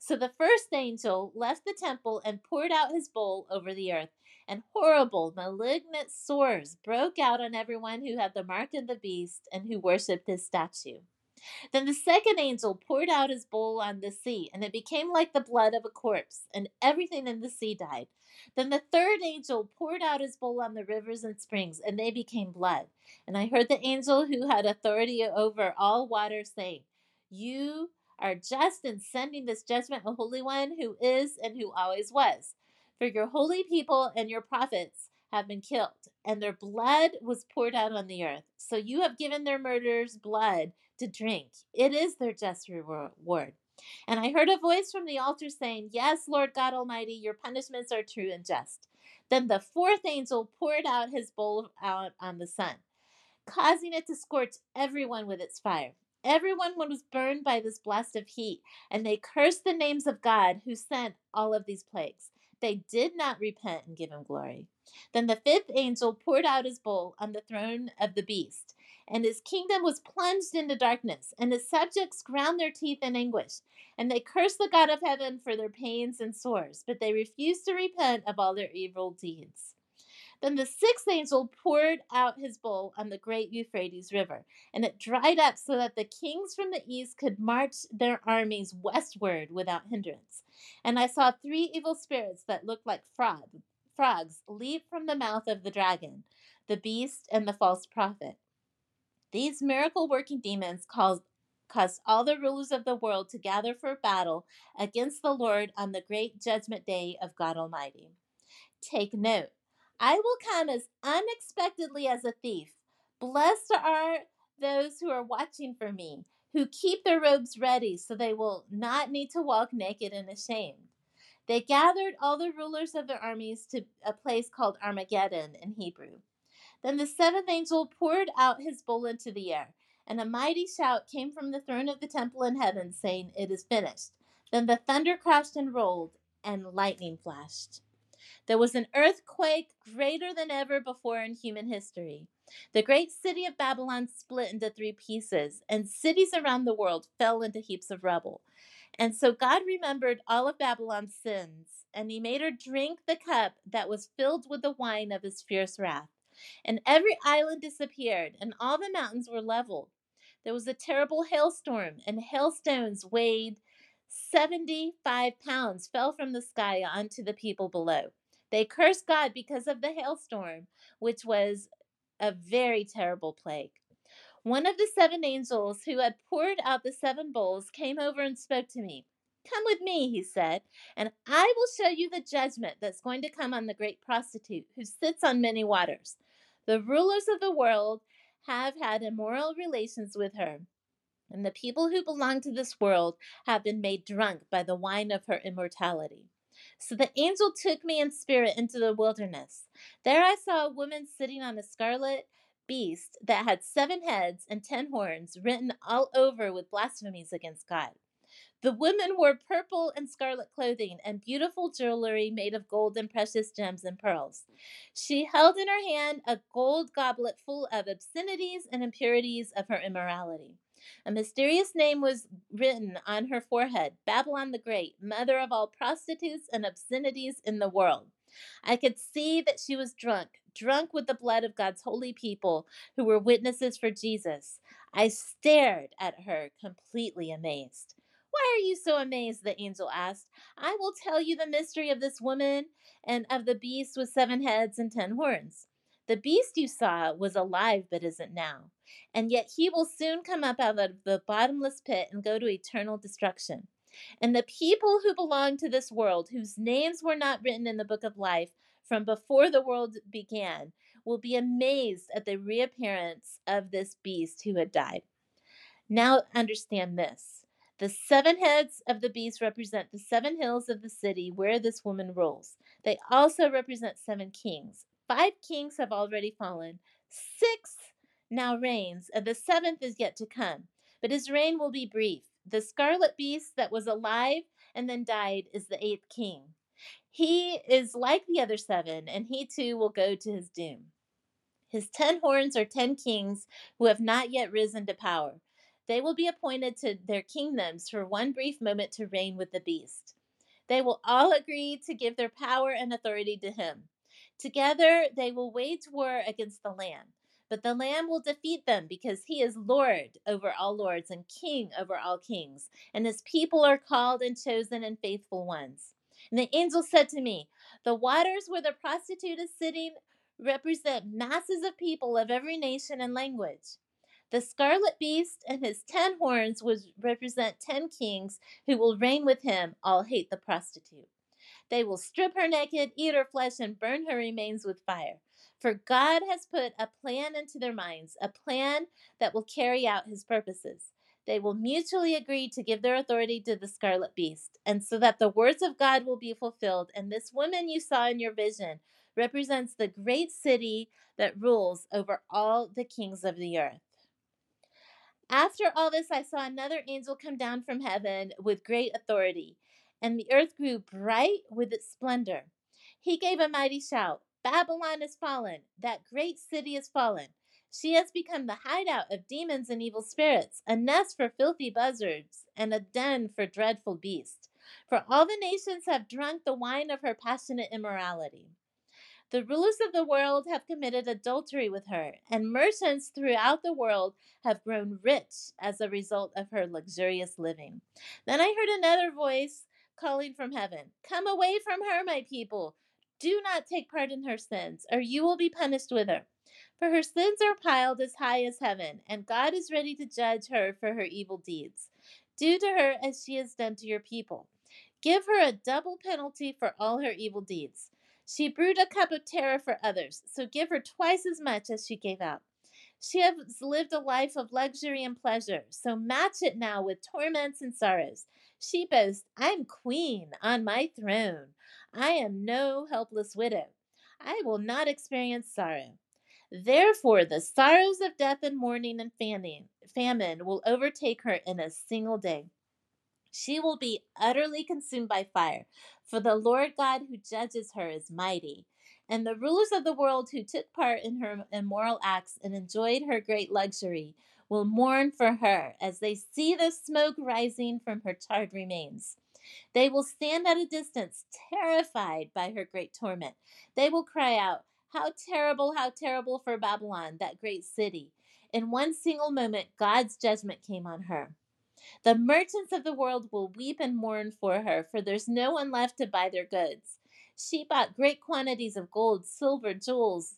So the first angel left the temple and poured out his bowl over the earth, and horrible, malignant sores broke out on everyone who had the mark of the beast and who worshipped his statue. Then the second angel poured out his bowl on the sea, and it became like the blood of a corpse, and everything in the sea died. Then the third angel poured out his bowl on the rivers and springs, and they became blood. And I heard the angel who had authority over all water saying, You are just in sending this judgment, O Holy One, who is and who always was. For your holy people and your prophets have been killed, and their blood was poured out on the earth. So you have given their murderers blood to drink. It is their just reward. And I heard a voice from the altar saying, Yes, Lord God Almighty, your punishments are true and just. Then the fourth angel poured out his bowl out on the sun, causing it to scorch everyone with its fire. Everyone was burned by this blast of heat, and they cursed the names of God who sent all of these plagues. They did not repent and give him glory. Then the fifth angel poured out his bowl on the throne of the beast and his kingdom was plunged into darkness, and his subjects ground their teeth in anguish. And they cursed the God of heaven for their pains and sores, but they refused to repent of all their evil deeds. Then the sixth angel poured out his bowl on the great Euphrates River, and it dried up so that the kings from the east could march their armies westward without hindrance. And I saw three evil spirits that looked like frog, frogs leap from the mouth of the dragon, the beast, and the false prophet. These miracle working demons caused, caused all the rulers of the world to gather for battle against the Lord on the great judgment day of God Almighty. Take note I will come as unexpectedly as a thief. Blessed are those who are watching for me, who keep their robes ready so they will not need to walk naked and ashamed. They gathered all the rulers of their armies to a place called Armageddon in Hebrew. Then the seventh angel poured out his bowl into the air, and a mighty shout came from the throne of the temple in heaven, saying, It is finished. Then the thunder crashed and rolled, and lightning flashed. There was an earthquake greater than ever before in human history. The great city of Babylon split into three pieces, and cities around the world fell into heaps of rubble. And so God remembered all of Babylon's sins, and he made her drink the cup that was filled with the wine of his fierce wrath. And every island disappeared, and all the mountains were leveled. There was a terrible hailstorm, and hailstones weighed 75 pounds fell from the sky onto the people below. They cursed God because of the hailstorm, which was a very terrible plague. One of the seven angels who had poured out the seven bowls came over and spoke to me. Come with me, he said, and I will show you the judgment that's going to come on the great prostitute who sits on many waters. The rulers of the world have had immoral relations with her, and the people who belong to this world have been made drunk by the wine of her immortality. So the angel took me in spirit into the wilderness. There I saw a woman sitting on a scarlet beast that had seven heads and ten horns, written all over with blasphemies against God. The women wore purple and scarlet clothing and beautiful jewelry made of gold and precious gems and pearls. She held in her hand a gold goblet full of obscenities and impurities of her immorality. A mysterious name was written on her forehead Babylon the Great, mother of all prostitutes and obscenities in the world. I could see that she was drunk, drunk with the blood of God's holy people who were witnesses for Jesus. I stared at her, completely amazed. Why are you so amazed? The angel asked. I will tell you the mystery of this woman and of the beast with seven heads and ten horns. The beast you saw was alive but isn't now, and yet he will soon come up out of the bottomless pit and go to eternal destruction. And the people who belong to this world, whose names were not written in the book of life from before the world began, will be amazed at the reappearance of this beast who had died. Now understand this The seven heads of the beast represent the seven hills of the city where this woman rules. They also represent seven kings. Five kings have already fallen. Six now reigns, and uh, the seventh is yet to come. But his reign will be brief. The scarlet beast that was alive and then died is the eighth king. He is like the other seven, and he too will go to his doom. His ten horns are ten kings who have not yet risen to power. They will be appointed to their kingdoms for one brief moment to reign with the beast. They will all agree to give their power and authority to him. Together they will wage war against the Lamb. But the Lamb will defeat them because he is Lord over all lords and King over all kings, and his people are called and chosen and faithful ones. And the angel said to me, The waters where the prostitute is sitting represent masses of people of every nation and language. The scarlet beast and his ten horns would represent ten kings who will reign with him. All hate the prostitute. They will strip her naked, eat her flesh, and burn her remains with fire. For God has put a plan into their minds, a plan that will carry out his purposes. They will mutually agree to give their authority to the scarlet beast, and so that the words of God will be fulfilled. And this woman you saw in your vision represents the great city that rules over all the kings of the earth. After all this, I saw another angel come down from heaven with great authority, and the earth grew bright with its splendor. He gave a mighty shout Babylon is fallen, that great city is fallen. She has become the hideout of demons and evil spirits, a nest for filthy buzzards, and a den for dreadful beasts. For all the nations have drunk the wine of her passionate immorality. The rulers of the world have committed adultery with her, and merchants throughout the world have grown rich as a result of her luxurious living. Then I heard another voice calling from heaven Come away from her, my people. Do not take part in her sins, or you will be punished with her. For her sins are piled as high as heaven, and God is ready to judge her for her evil deeds. Do to her as she has done to your people. Give her a double penalty for all her evil deeds. She brewed a cup of terror for others, so give her twice as much as she gave out. She has lived a life of luxury and pleasure, so match it now with torments and sorrows. She boasts, I'm queen on my throne. I am no helpless widow. I will not experience sorrow. Therefore, the sorrows of death and mourning and famine, will overtake her in a single day. She will be utterly consumed by fire, for the Lord God who judges her is mighty. And the rulers of the world who took part in her immoral acts and enjoyed her great luxury will mourn for her as they see the smoke rising from her charred remains. They will stand at a distance, terrified by her great torment. They will cry out, How terrible, how terrible for Babylon, that great city. In one single moment, God's judgment came on her. The merchants of the world will weep and mourn for her, for there's no one left to buy their goods. She bought great quantities of gold, silver, jewels,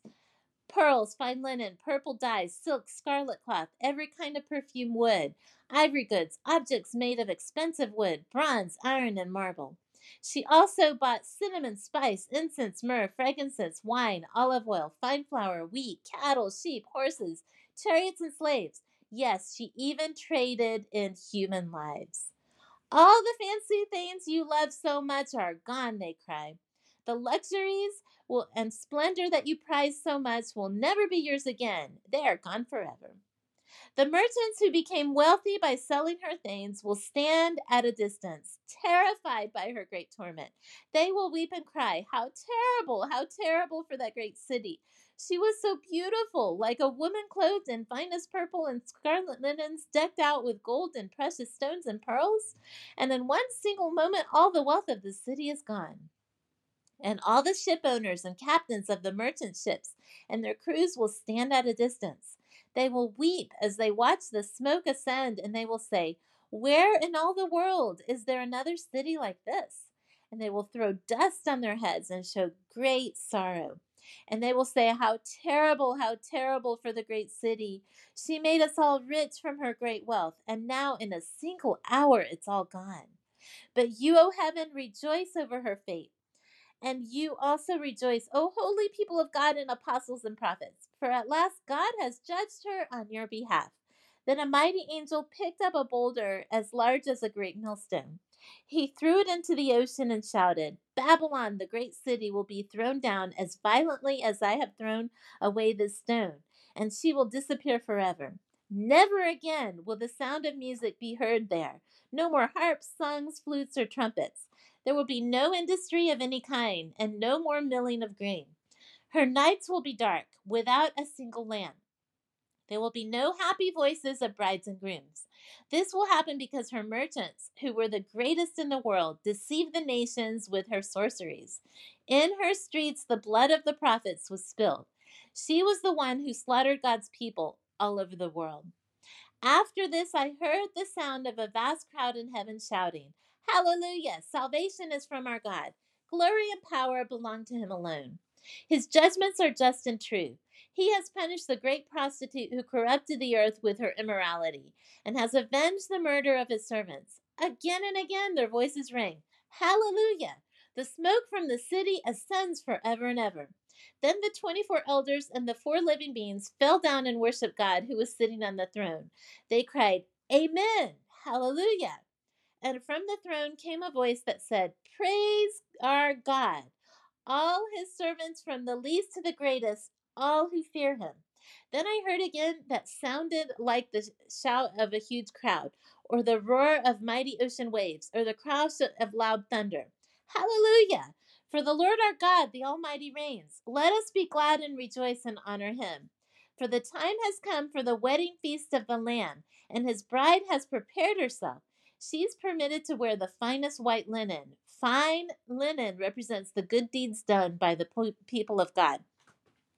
pearls, fine linen, purple dyes, silk, scarlet cloth, every kind of perfume wood, ivory goods, objects made of expensive wood, bronze, iron, and marble. She also bought cinnamon, spice, incense, myrrh, frankincense, wine, olive oil, fine flour, wheat, cattle, sheep, horses, chariots, and slaves. Yes, she even traded in human lives. All the fancy things you love so much are gone, they cry. The luxuries will, and splendor that you prize so much will never be yours again. They are gone forever. The merchants who became wealthy by selling her things will stand at a distance, terrified by her great torment. They will weep and cry, How terrible, how terrible for that great city! She was so beautiful, like a woman clothed in finest purple and scarlet linens, decked out with gold and precious stones and pearls. And in one single moment, all the wealth of the city is gone. And all the ship owners and captains of the merchant ships and their crews will stand at a distance. They will weep as they watch the smoke ascend, and they will say, Where in all the world is there another city like this? And they will throw dust on their heads and show great sorrow. And they will say, How terrible, how terrible for the great city. She made us all rich from her great wealth, and now in a single hour it's all gone. But you, O heaven, rejoice over her fate. And you also rejoice, O holy people of God and apostles and prophets, for at last God has judged her on your behalf. Then a mighty angel picked up a boulder as large as a great millstone. He threw it into the ocean and shouted, Babylon, the great city, will be thrown down as violently as I have thrown away this stone, and she will disappear forever. Never again will the sound of music be heard there. No more harps, songs, flutes, or trumpets. There will be no industry of any kind, and no more milling of grain. Her nights will be dark, without a single lamp. There will be no happy voices of brides and grooms. This will happen because her merchants, who were the greatest in the world, deceived the nations with her sorceries. In her streets, the blood of the prophets was spilled. She was the one who slaughtered God's people all over the world. After this, I heard the sound of a vast crowd in heaven shouting, Hallelujah! Salvation is from our God. Glory and power belong to him alone. His judgments are just and true. He has punished the great prostitute who corrupted the earth with her immorality, and has avenged the murder of his servants. Again and again their voices rang, Hallelujah! The smoke from the city ascends forever and ever. Then the 24 elders and the four living beings fell down and worshiped God who was sitting on the throne. They cried, Amen! Hallelujah! And from the throne came a voice that said, Praise our God, all his servants from the least to the greatest, all who fear him. Then I heard again that sounded like the shout of a huge crowd, or the roar of mighty ocean waves, or the crash of loud thunder. Hallelujah! For the Lord our God, the Almighty, reigns. Let us be glad and rejoice and honor him. For the time has come for the wedding feast of the Lamb, and his bride has prepared herself. She's permitted to wear the finest white linen. Fine linen represents the good deeds done by the people of God.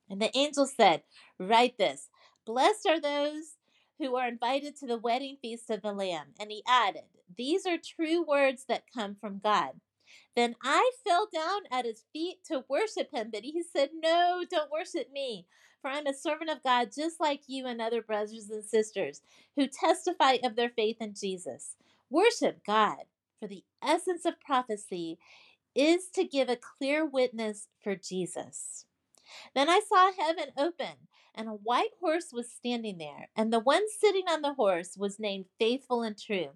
And the angel said, Write this Blessed are those who are invited to the wedding feast of the Lamb. And he added, These are true words that come from God. Then I fell down at his feet to worship him, but he said, No, don't worship me, for I'm a servant of God just like you and other brothers and sisters who testify of their faith in Jesus. Worship God, for the essence of prophecy is to give a clear witness for Jesus. Then I saw heaven open, and a white horse was standing there, and the one sitting on the horse was named Faithful and True.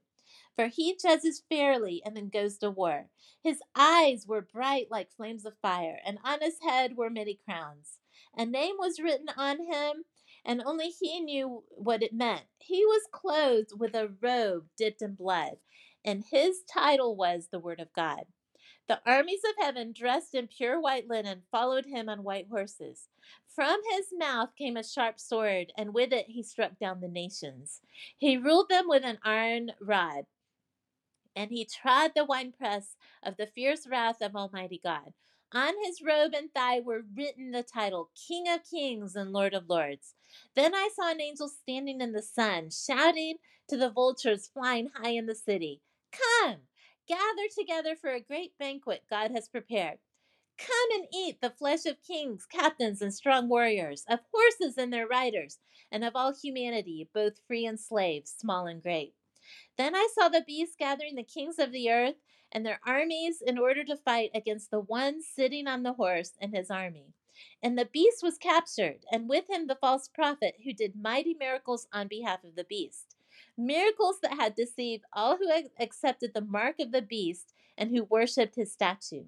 For he judges fairly and then goes to war. His eyes were bright like flames of fire, and on his head were many crowns. A name was written on him, and only he knew what it meant. He was clothed with a robe dipped in blood, and his title was the Word of God. The armies of heaven, dressed in pure white linen, followed him on white horses. From his mouth came a sharp sword, and with it he struck down the nations. He ruled them with an iron rod, and he trod the winepress of the fierce wrath of Almighty God. On his robe and thigh were written the title King of Kings and Lord of Lords. Then I saw an angel standing in the sun, shouting to the vultures flying high in the city Come! Gather together for a great banquet God has prepared. Come and eat the flesh of kings, captains, and strong warriors, of horses and their riders, and of all humanity, both free and slave, small and great. Then I saw the beast gathering the kings of the earth and their armies in order to fight against the one sitting on the horse and his army. And the beast was captured, and with him the false prophet who did mighty miracles on behalf of the beast miracles that had deceived all who accepted the mark of the beast and who worshipped his statue.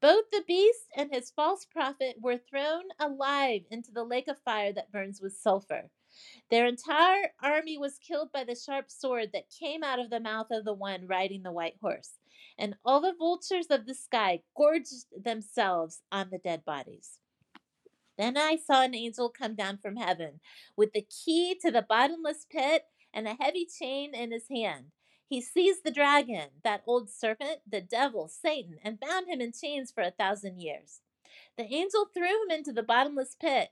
Both the beast and his false prophet were thrown alive into the lake of fire that burns with sulfur. Their entire army was killed by the sharp sword that came out of the mouth of the one riding the white horse, and all the vultures of the sky gorged themselves on the dead bodies. Then I saw an angel come down from heaven with the key to the bottomless pit and a heavy chain in his hand. He seized the dragon, that old serpent, the devil, Satan, and bound him in chains for a thousand years. The angel threw him into the bottomless pit,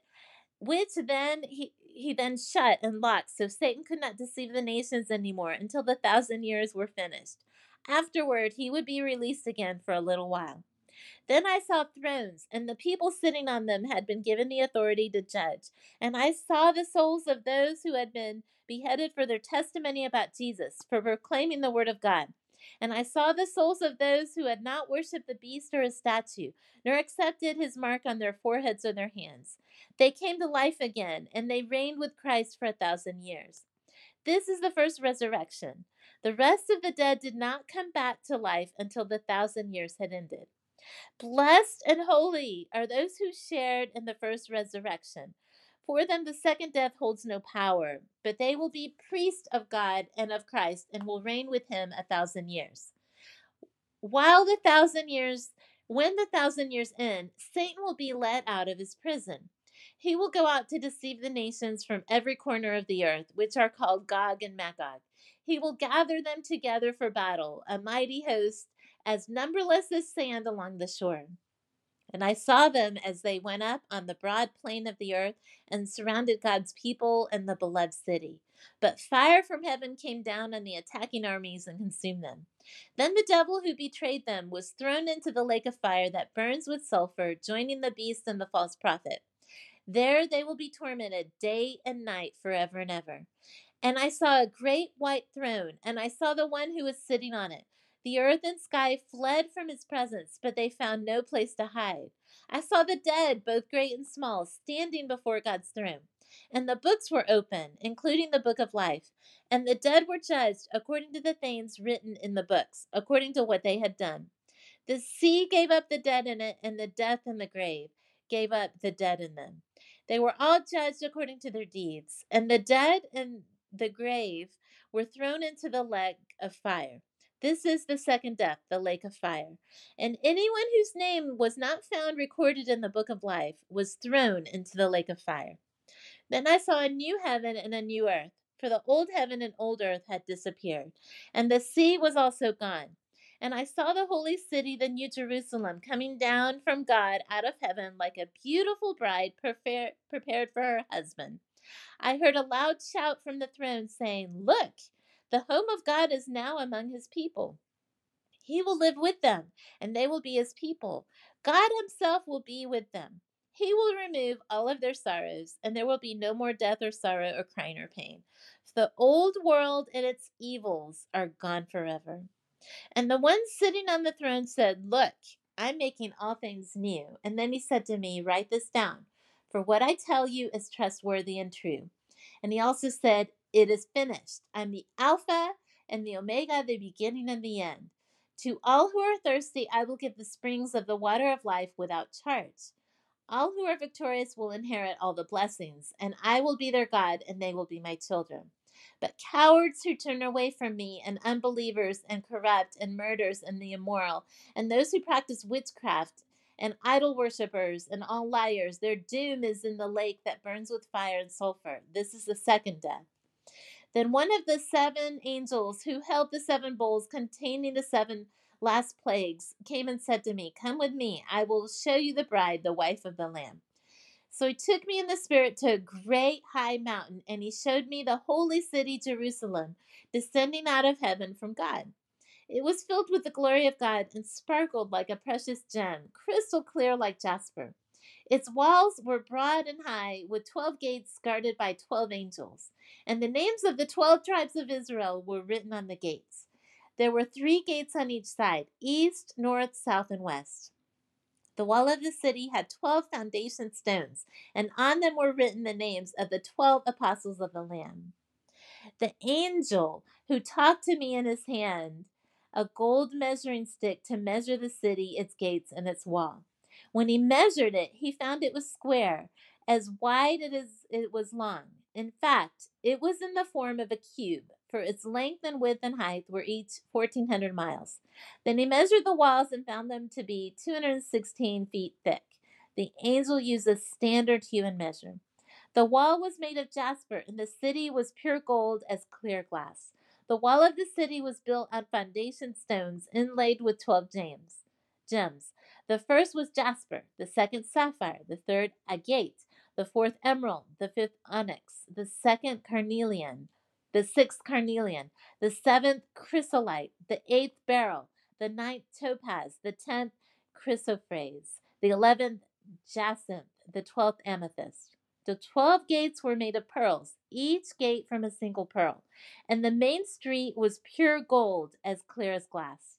which then he, he then shut and locked, so Satan could not deceive the nations anymore until the thousand years were finished. Afterward, he would be released again for a little while. Then I saw thrones, and the people sitting on them had been given the authority to judge. And I saw the souls of those who had been beheaded for their testimony about Jesus, for proclaiming the word of God. And I saw the souls of those who had not worshipped the beast or his statue, nor accepted his mark on their foreheads or their hands. They came to life again, and they reigned with Christ for a thousand years. This is the first resurrection. The rest of the dead did not come back to life until the thousand years had ended. Blessed and holy are those who shared in the first resurrection. For them, the second death holds no power, but they will be priests of God and of Christ and will reign with him a thousand years. While the thousand years, when the thousand years end, Satan will be let out of his prison. He will go out to deceive the nations from every corner of the earth, which are called Gog and Magog. He will gather them together for battle, a mighty host, as numberless as sand along the shore. And I saw them as they went up on the broad plain of the earth and surrounded God's people and the beloved city. But fire from heaven came down on the attacking armies and consumed them. Then the devil who betrayed them was thrown into the lake of fire that burns with sulfur, joining the beast and the false prophet. There they will be tormented day and night forever and ever. And I saw a great white throne, and I saw the one who was sitting on it. The earth and sky fled from his presence, but they found no place to hide. I saw the dead, both great and small, standing before God's throne. And the books were open, including the book of life. And the dead were judged according to the things written in the books, according to what they had done. The sea gave up the dead in it, and the death and the grave gave up the dead in them. They were all judged according to their deeds, and the dead and the grave were thrown into the lake of fire. This is the second death, the lake of fire. And anyone whose name was not found recorded in the book of life was thrown into the lake of fire. Then I saw a new heaven and a new earth, for the old heaven and old earth had disappeared, and the sea was also gone. And I saw the holy city, the New Jerusalem, coming down from God out of heaven like a beautiful bride prepared, prepared for her husband. I heard a loud shout from the throne saying, Look, the home of God is now among his people. He will live with them, and they will be his people. God himself will be with them. He will remove all of their sorrows, and there will be no more death or sorrow or crying or pain. The old world and its evils are gone forever. And the one sitting on the throne said, Look, I'm making all things new. And then he said to me, Write this down, for what I tell you is trustworthy and true. And he also said, It is finished. I'm the Alpha and the Omega, the beginning and the end. To all who are thirsty, I will give the springs of the water of life without charge. All who are victorious will inherit all the blessings, and I will be their God, and they will be my children. But cowards who turn away from me, and unbelievers, and corrupt, and murderers, and the immoral, and those who practice witchcraft, and idol worshippers, and all liars, their doom is in the lake that burns with fire and sulfur. This is the second death. Then one of the seven angels who held the seven bowls containing the seven last plagues came and said to me, Come with me, I will show you the bride, the wife of the Lamb. So he took me in the spirit to a great high mountain, and he showed me the holy city, Jerusalem, descending out of heaven from God. It was filled with the glory of God and sparkled like a precious gem, crystal clear like jasper. Its walls were broad and high, with twelve gates guarded by twelve angels. And the names of the twelve tribes of Israel were written on the gates. There were three gates on each side east, north, south, and west. The wall of the city had twelve foundation stones, and on them were written the names of the twelve apostles of the Lamb. The angel who talked to me in his hand a gold measuring stick to measure the city, its gates, and its wall. When he measured it, he found it was square, as wide as it was long. In fact, it was in the form of a cube, for its length and width and height were each 1,400 miles. Then he measured the walls and found them to be 216 feet thick. The angel used a standard human measure. The wall was made of jasper, and the city was pure gold as clear glass. The wall of the city was built on foundation stones inlaid with 12 gems. gems. The first was jasper, the second sapphire, the third agate, the fourth emerald, the fifth onyx, the second carnelian, the sixth carnelian, the seventh chrysolite, the eighth beryl, the ninth topaz, the tenth chrysoprase, the eleventh jacinth, the twelfth amethyst. The twelve gates were made of pearls, each gate from a single pearl, and the main street was pure gold, as clear as glass.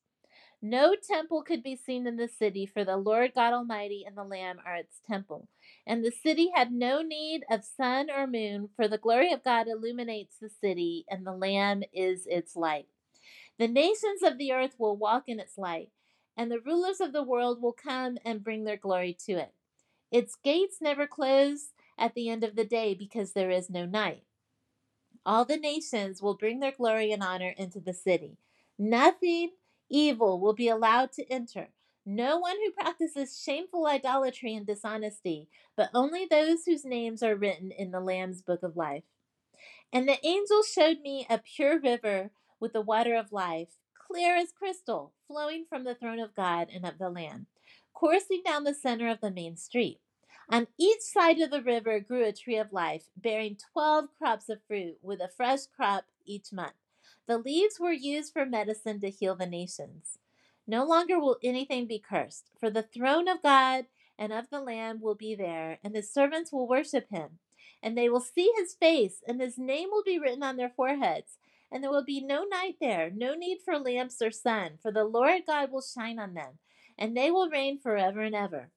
No temple could be seen in the city, for the Lord God Almighty and the Lamb are its temple. And the city had no need of sun or moon, for the glory of God illuminates the city, and the Lamb is its light. The nations of the earth will walk in its light, and the rulers of the world will come and bring their glory to it. Its gates never close at the end of the day because there is no night. All the nations will bring their glory and honor into the city. Nothing evil will be allowed to enter. No one who practices shameful idolatry and dishonesty, but only those whose names are written in the Lamb's book of life. And the angel showed me a pure river with the water of life, clear as crystal, flowing from the throne of God and of the Lamb, coursing down the center of the main street. On each side of the river grew a tree of life, bearing 12 crops of fruit, with a fresh crop each month. The leaves were used for medicine to heal the nations. No longer will anything be cursed, for the throne of God and of the Lamb will be there, and his servants will worship him. And they will see his face, and his name will be written on their foreheads. And there will be no night there, no need for lamps or sun, for the Lord God will shine on them, and they will reign forever and ever.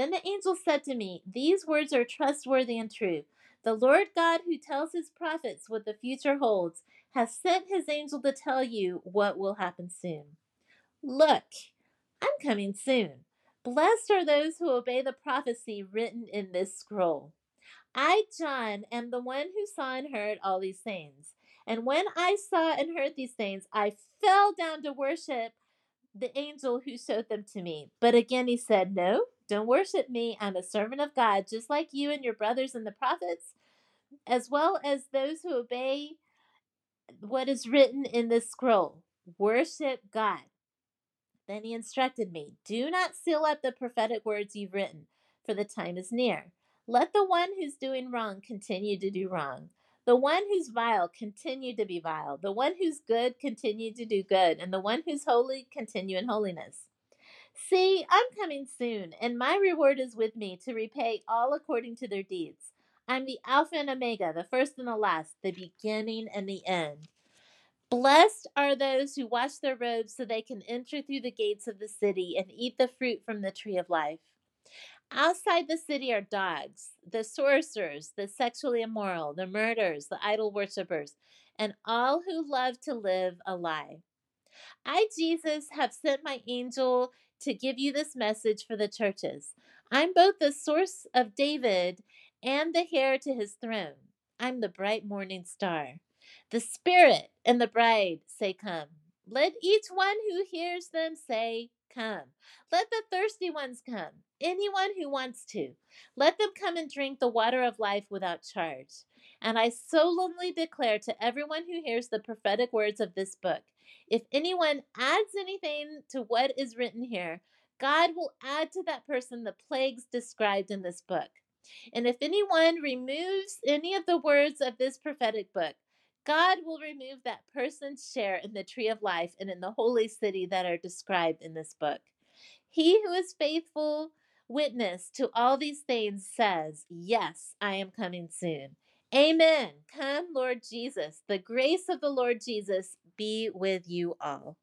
Then the angel said to me, These words are trustworthy and true. The Lord God, who tells his prophets what the future holds, has sent his angel to tell you what will happen soon. Look, I'm coming soon. Blessed are those who obey the prophecy written in this scroll. I, John, am the one who saw and heard all these things. And when I saw and heard these things, I fell down to worship the angel who showed them to me. But again he said, No, don't worship me. I'm a servant of God, just like you and your brothers and the prophets, as well as those who obey what is written in this scroll. Worship God. Then he instructed me Do not seal up the prophetic words you've written, for the time is near. Let the one who's doing wrong continue to do wrong. The one who's vile continue to be vile. The one who's good continue to do good. And the one who's holy continue in holiness. See, I'm coming soon, and my reward is with me to repay all according to their deeds. I'm the Alpha and Omega, the first and the last, the beginning and the end. Blessed are those who wash their robes so they can enter through the gates of the city and eat the fruit from the tree of life. Outside the city are dogs, the sorcerers, the sexually immoral, the murderers, the idol worshippers, and all who love to live a lie. I, Jesus, have sent my angel to give you this message for the churches. I'm both the source of David and the heir to his throne. I'm the bright morning star. The Spirit and the bride say, Come. Let each one who hears them say, Come. Let the thirsty ones come, anyone who wants to. Let them come and drink the water of life without charge. And I solemnly declare to everyone who hears the prophetic words of this book if anyone adds anything to what is written here, God will add to that person the plagues described in this book. And if anyone removes any of the words of this prophetic book, God will remove that person's share in the tree of life and in the holy city that are described in this book. He who is faithful witness to all these things says, Yes, I am coming soon. Amen. Come, Lord Jesus. The grace of the Lord Jesus be with you all.